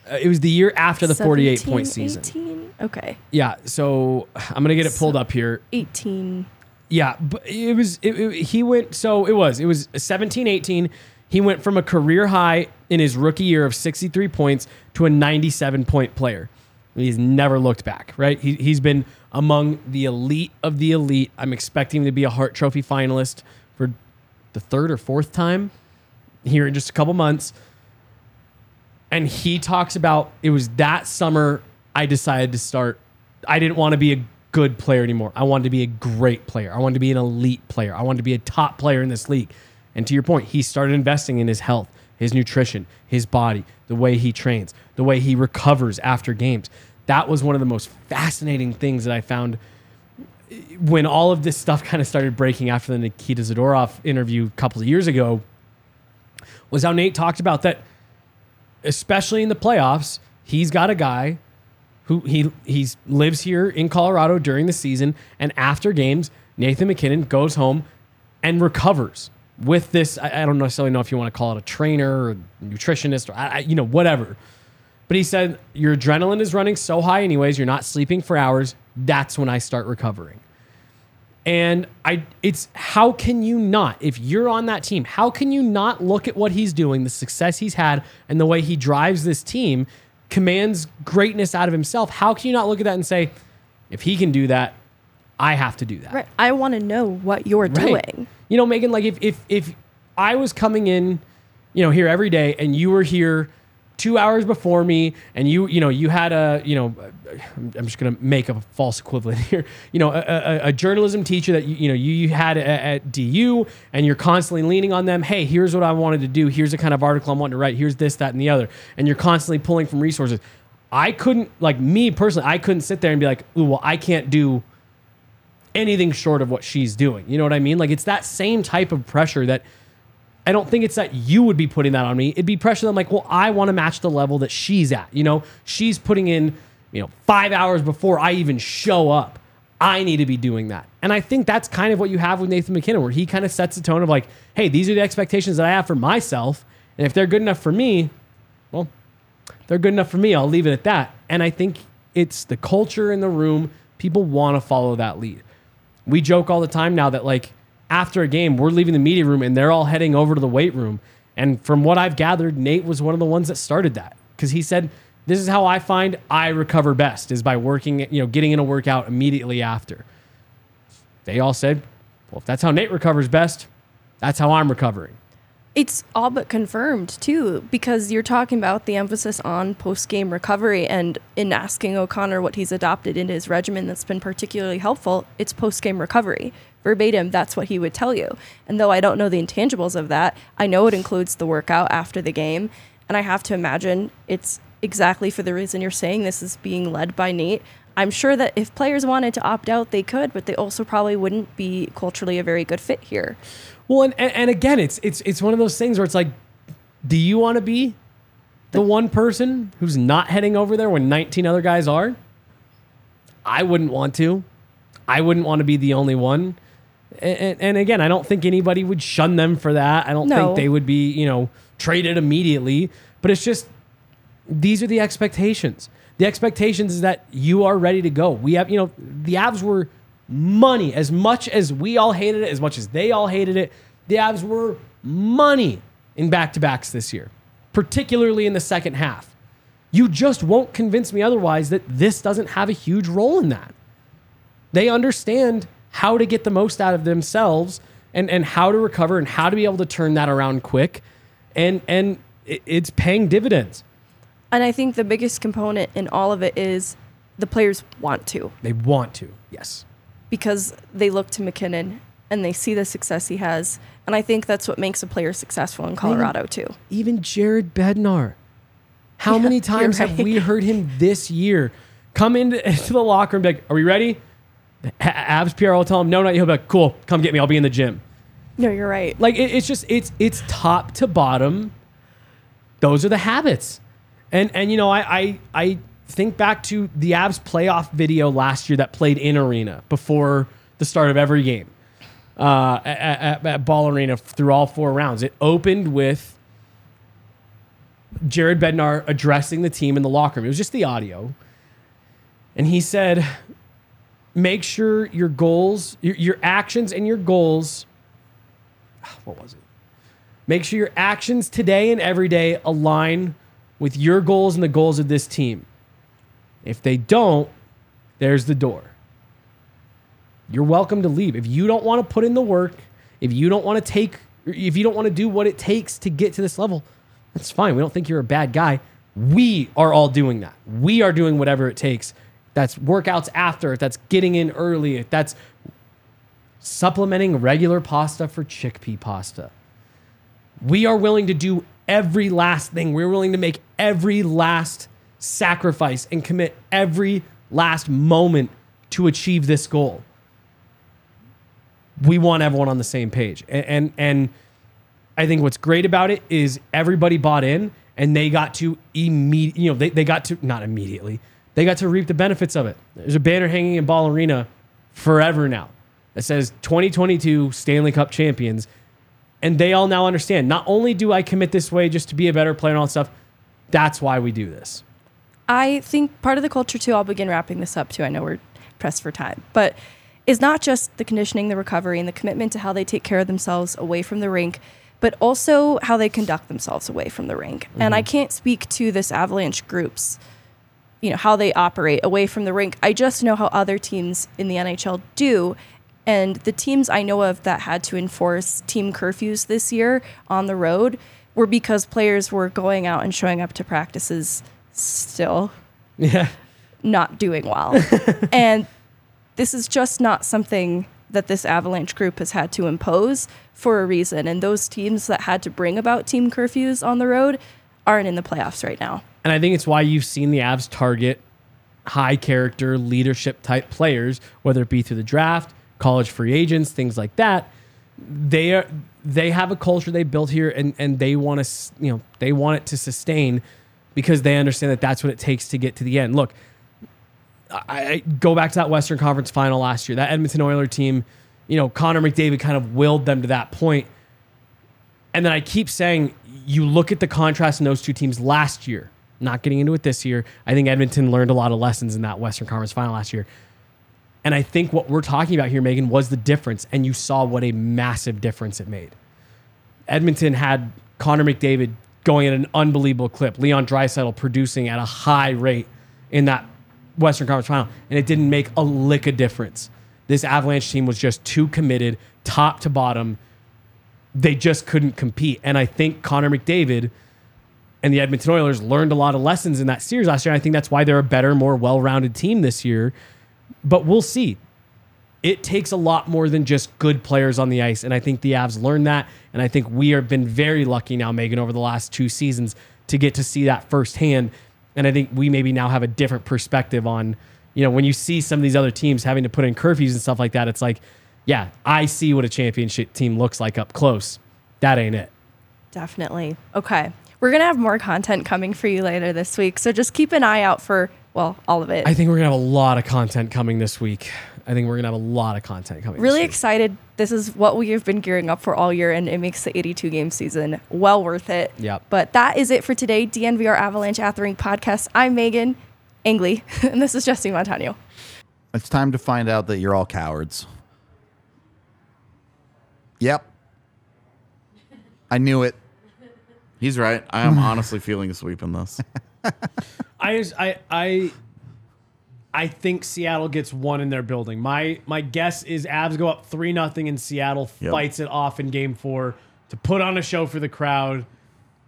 Uh, it was the year after the 48 point season. 18? Okay. Yeah. So I'm gonna get it pulled up here. 18. Yeah, but it was it, it- he went so it was it was 17 18 he went from a career high in his rookie year of 63 points to a 97 point player. He's never looked back, right? He, he's been among the elite of the elite. I'm expecting him to be a Hart Trophy finalist for the third or fourth time here in just a couple months. And he talks about it was that summer I decided to start. I didn't want to be a good player anymore. I wanted to be a great player. I wanted to be an elite player. I wanted to be a top player in this league. And to your point, he started investing in his health, his nutrition, his body, the way he trains, the way he recovers after games. That was one of the most fascinating things that I found when all of this stuff kind of started breaking after the Nikita Zadorov interview a couple of years ago was how Nate talked about that especially in the playoffs, he's got a guy who he he's lives here in Colorado during the season, and after games, Nathan MacKinnon goes home and recovers with this. I, I don't necessarily know if you want to call it a trainer or nutritionist or I, I- you know whatever, but he said your adrenaline is running so high, anyways. You're not sleeping for hours. That's when I start recovering. And I it's how can you not if you're on that team, how can you not look at what he's doing, the success he's had and the way he drives this team commands greatness out of himself. How can you not look at that and say if he can do that, I have to do that. Right. I want to know what you're Right. doing. You know, Meghan, like if if if I was coming in, you know, here every day and you were here two hours before me and you you know you had a you know I'm just gonna make a false equivalent [LAUGHS] here you know a, a, a journalism teacher that you, you know you, you had at, at DU and you're constantly leaning on them hey here's what I wanted to do here's the kind of article I'm wanting to write here's this that and the other and you're constantly pulling from resources I couldn't like me personally I couldn't sit there and be like ooh well I can't do anything short of what she's doing. You know what I mean? Like it's that same type of pressure that I don't think it's that you would be putting that on me. It'd be pressure that I'm like, well, I want to match the level that she's at. You know, she's putting in, you know, five hours before I even show up. I need to be doing that. And I think that's kind of what you have with Nathan MacKinnon, where he kind of sets the tone of like, hey, these are the expectations that I have for myself. And if they're good enough for me, well, they're good enough for me. I'll leave it at that. And I think it's the culture in the room. People want to follow that lead. We joke all the time now that like after a game, we're leaving the media room and they're all heading over to the weight room. And from what I've gathered, Nate was one of the ones that started that because he said, "This is how I find I recover best is by working, you know, getting in a workout immediately after." They all said, "Well, if that's how Nate recovers best, that's how I'm recovering." It's all but confirmed too, because you're talking about the emphasis on post game recovery and in asking O'Connor what he's adopted into his regimen that's been particularly helpful, it's post game recovery. Verbatim, that's what he would tell you. And though I don't know the intangibles of that, I know it includes the workout after the game. And I have to imagine it's exactly for the reason you're saying this is being led by Nate. I'm sure that if players wanted to opt out, they could, but they also probably wouldn't be culturally a very good fit here. Well, and, and, again, it's it's it's one of those things where it's like, do you want to be the one person who's not heading over there when 19 other guys are? I wouldn't want to. I wouldn't want to be the only one. And, and, and again, I don't think anybody would shun them for that. I don't No. think they would be, you know, traded immediately. But it's just these are the expectations. The expectations is that you are ready to go. We have, you know, the Avs were money as much as we all hated it, as much as they all hated it. The Avs were money in back to backs this year, particularly in the second half. You just won't convince me otherwise that this doesn't have a huge role in that. They understand how to get the most out of themselves and, and how to recover and how to be able to turn that around quick. And, and it's paying dividends. And I think the biggest component in all of it is the players want to They want to, yes. Because they look to MacKinnon and they see the success he has. And I think that's what makes a player successful in Colorado too. even Jared Bednar. How [LAUGHS] Yeah, many times have we heard him this year come into, [LAUGHS] into the locker room and be like, Are we ready? Avs PR will tell him, No, not you. He'll be like, Cool, come get me. I'll be in the gym. No, you're right. Like it, it's just it's it's top to bottom. Those are the habits, and and you know I I I think back to the Avs playoff video last year that played in arena before the start of every game. uh, at, at, at Ball Arena through all four rounds. It opened with Jared Bednar addressing the team in the locker room. It was just the audio. And he said, make sure your goals, your, your actions and your goals, what was it? Make sure your actions today and every day align with your goals and the goals of this team. If they don't, there's the door. You're welcome to leave. If you don't want to put in the work, if you don't want to take, if you don't want to do what it takes to get to this level, that's fine. We don't think you're a bad guy. We are all doing that. We are doing whatever it takes. That's workouts after, that's getting in early, that's supplementing regular pasta for chickpea pasta. We are willing to do every last thing. We're willing to make every last sacrifice and commit every last moment to achieve this goal. We want everyone on the same page. And and, and I think what's great about it is everybody bought in and they got to immediate you know, they, they got to not immediately, they got to reap the benefits of it. There's a banner hanging in Ball Arena forever now that says 2022 Stanley Cup champions. And they all now understand not only do I commit this way just to be a better player and all that stuff, that's why we do this. I think part of the culture too, I'll begin wrapping this up too. I know we're pressed for time, but is not just the conditioning, the recovery, and the commitment to how they take care of themselves away from the rink, but also how they conduct themselves away from the rink. Mm-hmm. And I can't speak to this Avalanche group's, you know, how they operate away from the rink. I just know how other teams in the NHL do. And the teams I know of that had to enforce team curfews this year on the road were because players were going out and showing up to practices still yeah. not doing well. [LAUGHS] And this is just not something that this avalanche group has had to impose for a reason. And those teams that had to bring about team curfews on the road aren't in the playoffs right now. And i think it's why you've seen the avs target high character leadership type players whether it be through the draft college free agents things like that. They are they have a culture they built here and and they want to you know they want it to sustain because they understand that that's what it takes to get to the end. Look, I, I go back to that Western Conference final last year. That Edmonton Oiler team, you know, Connor McDavid kind of willed them to that point. And then I keep saying, you look at the contrast in those two teams last year. Not getting into it this year. I think Edmonton learned a lot of lessons in that Western Conference final last year. And I think what we're talking about here, Meghan, was the difference. And you saw what a massive difference it made. Edmonton had Connor McDavid going at an unbelievable clip. Leon Draisaitl producing at a high rate in that Western Conference final, and it didn't make a lick of difference. This Avalanche team was just too committed, top to bottom. They just couldn't compete. And I think Connor McDavid and the Edmonton Oilers learned a lot of lessons in that series last year. I think that's why they're a better, more well rounded team this year. But we'll see it takes a lot more than just good players on the ice. And I think the Avs learned that. And I think we have been very lucky now, Meghan, over the last two seasons to get to see that firsthand. And I think we maybe now have a different perspective on, you know, when you see some of these other teams having to put in curfews and stuff like that, it's like, yeah, I see what a championship team looks like up close. That ain't it. Definitely. Okay. We're going to have more content coming for you later this week. So just keep an eye out for, well, all of it. I think we're going to have a lot of content coming this week. I think we're gonna have a lot of content coming. Really excited. This is what we have been gearing up for all year, and it makes the 82 game season well worth it. Yep. But that is it for today. DNVR Avalanche At the Rink podcast. I'm Meghan Angley, [LAUGHS] and this is Jesse Montano. It's time to find out that you're all cowards. Yep. I knew it. He's right. I am honestly feeling a sweep in this. [LAUGHS] I just, I I I think Seattle gets one in their building. My my guess is Avs go up three nothing and Seattle Yep. fights it off in game four to put on a show for the crowd.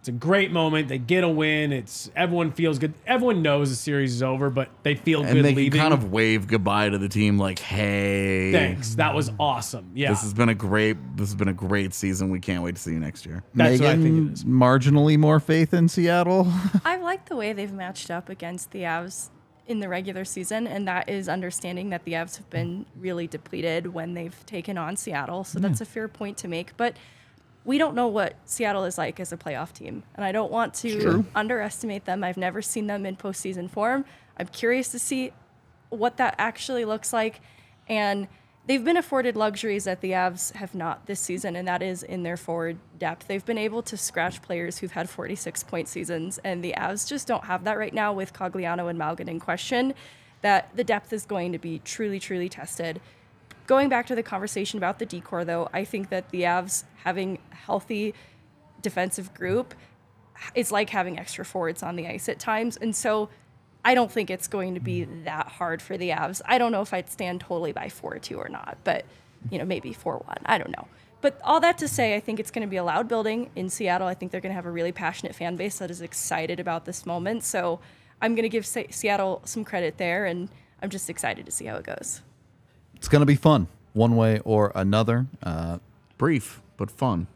It's a great moment. They get a win. It's everyone feels good. Everyone knows the series is over, but they feel and good they leaving. kind of wave goodbye to the team like, hey. Thanks. That was awesome. Yeah. This has been a great this has been a great season. We can't wait to see you next year. That's what I think it Meghan, marginally more faith in Seattle. [LAUGHS] I like the way they've matched up against the Avs in the regular season, and that is understanding that the Avs have been really depleted when they've taken on Seattle. So that's a fair point to make. But we don't know what Seattle is like as a playoff team, and I don't want to underestimate them. I've never seen them in postseason form. I'm curious to see what that actually looks like. And they've been afforded luxuries that the Avs have not this season, and that is in their forward depth. They've been able to scratch players who've had 46 point seasons, and the Avs just don't have that right now with Cogliano and Malgin in question. That the depth is going to be truly, truly tested. Going back to the conversation about the D corps, though, I think that the Avs having a healthy defensive group is like having extra forwards on the ice at times, and so I don't think it's going to be that hard for the Avs. I don't know if I'd stand totally by 4 2 or not, but, you know, maybe 4 1. I don't know. But all that to say, I think it's going to be a loud building in Seattle. I think they're going to have a really passionate fan base that is excited about this moment. So I'm going to give Se- Seattle some credit there, and I'm just excited to see how it goes. It's going to be fun, one way or another. Uh, Brief but fun.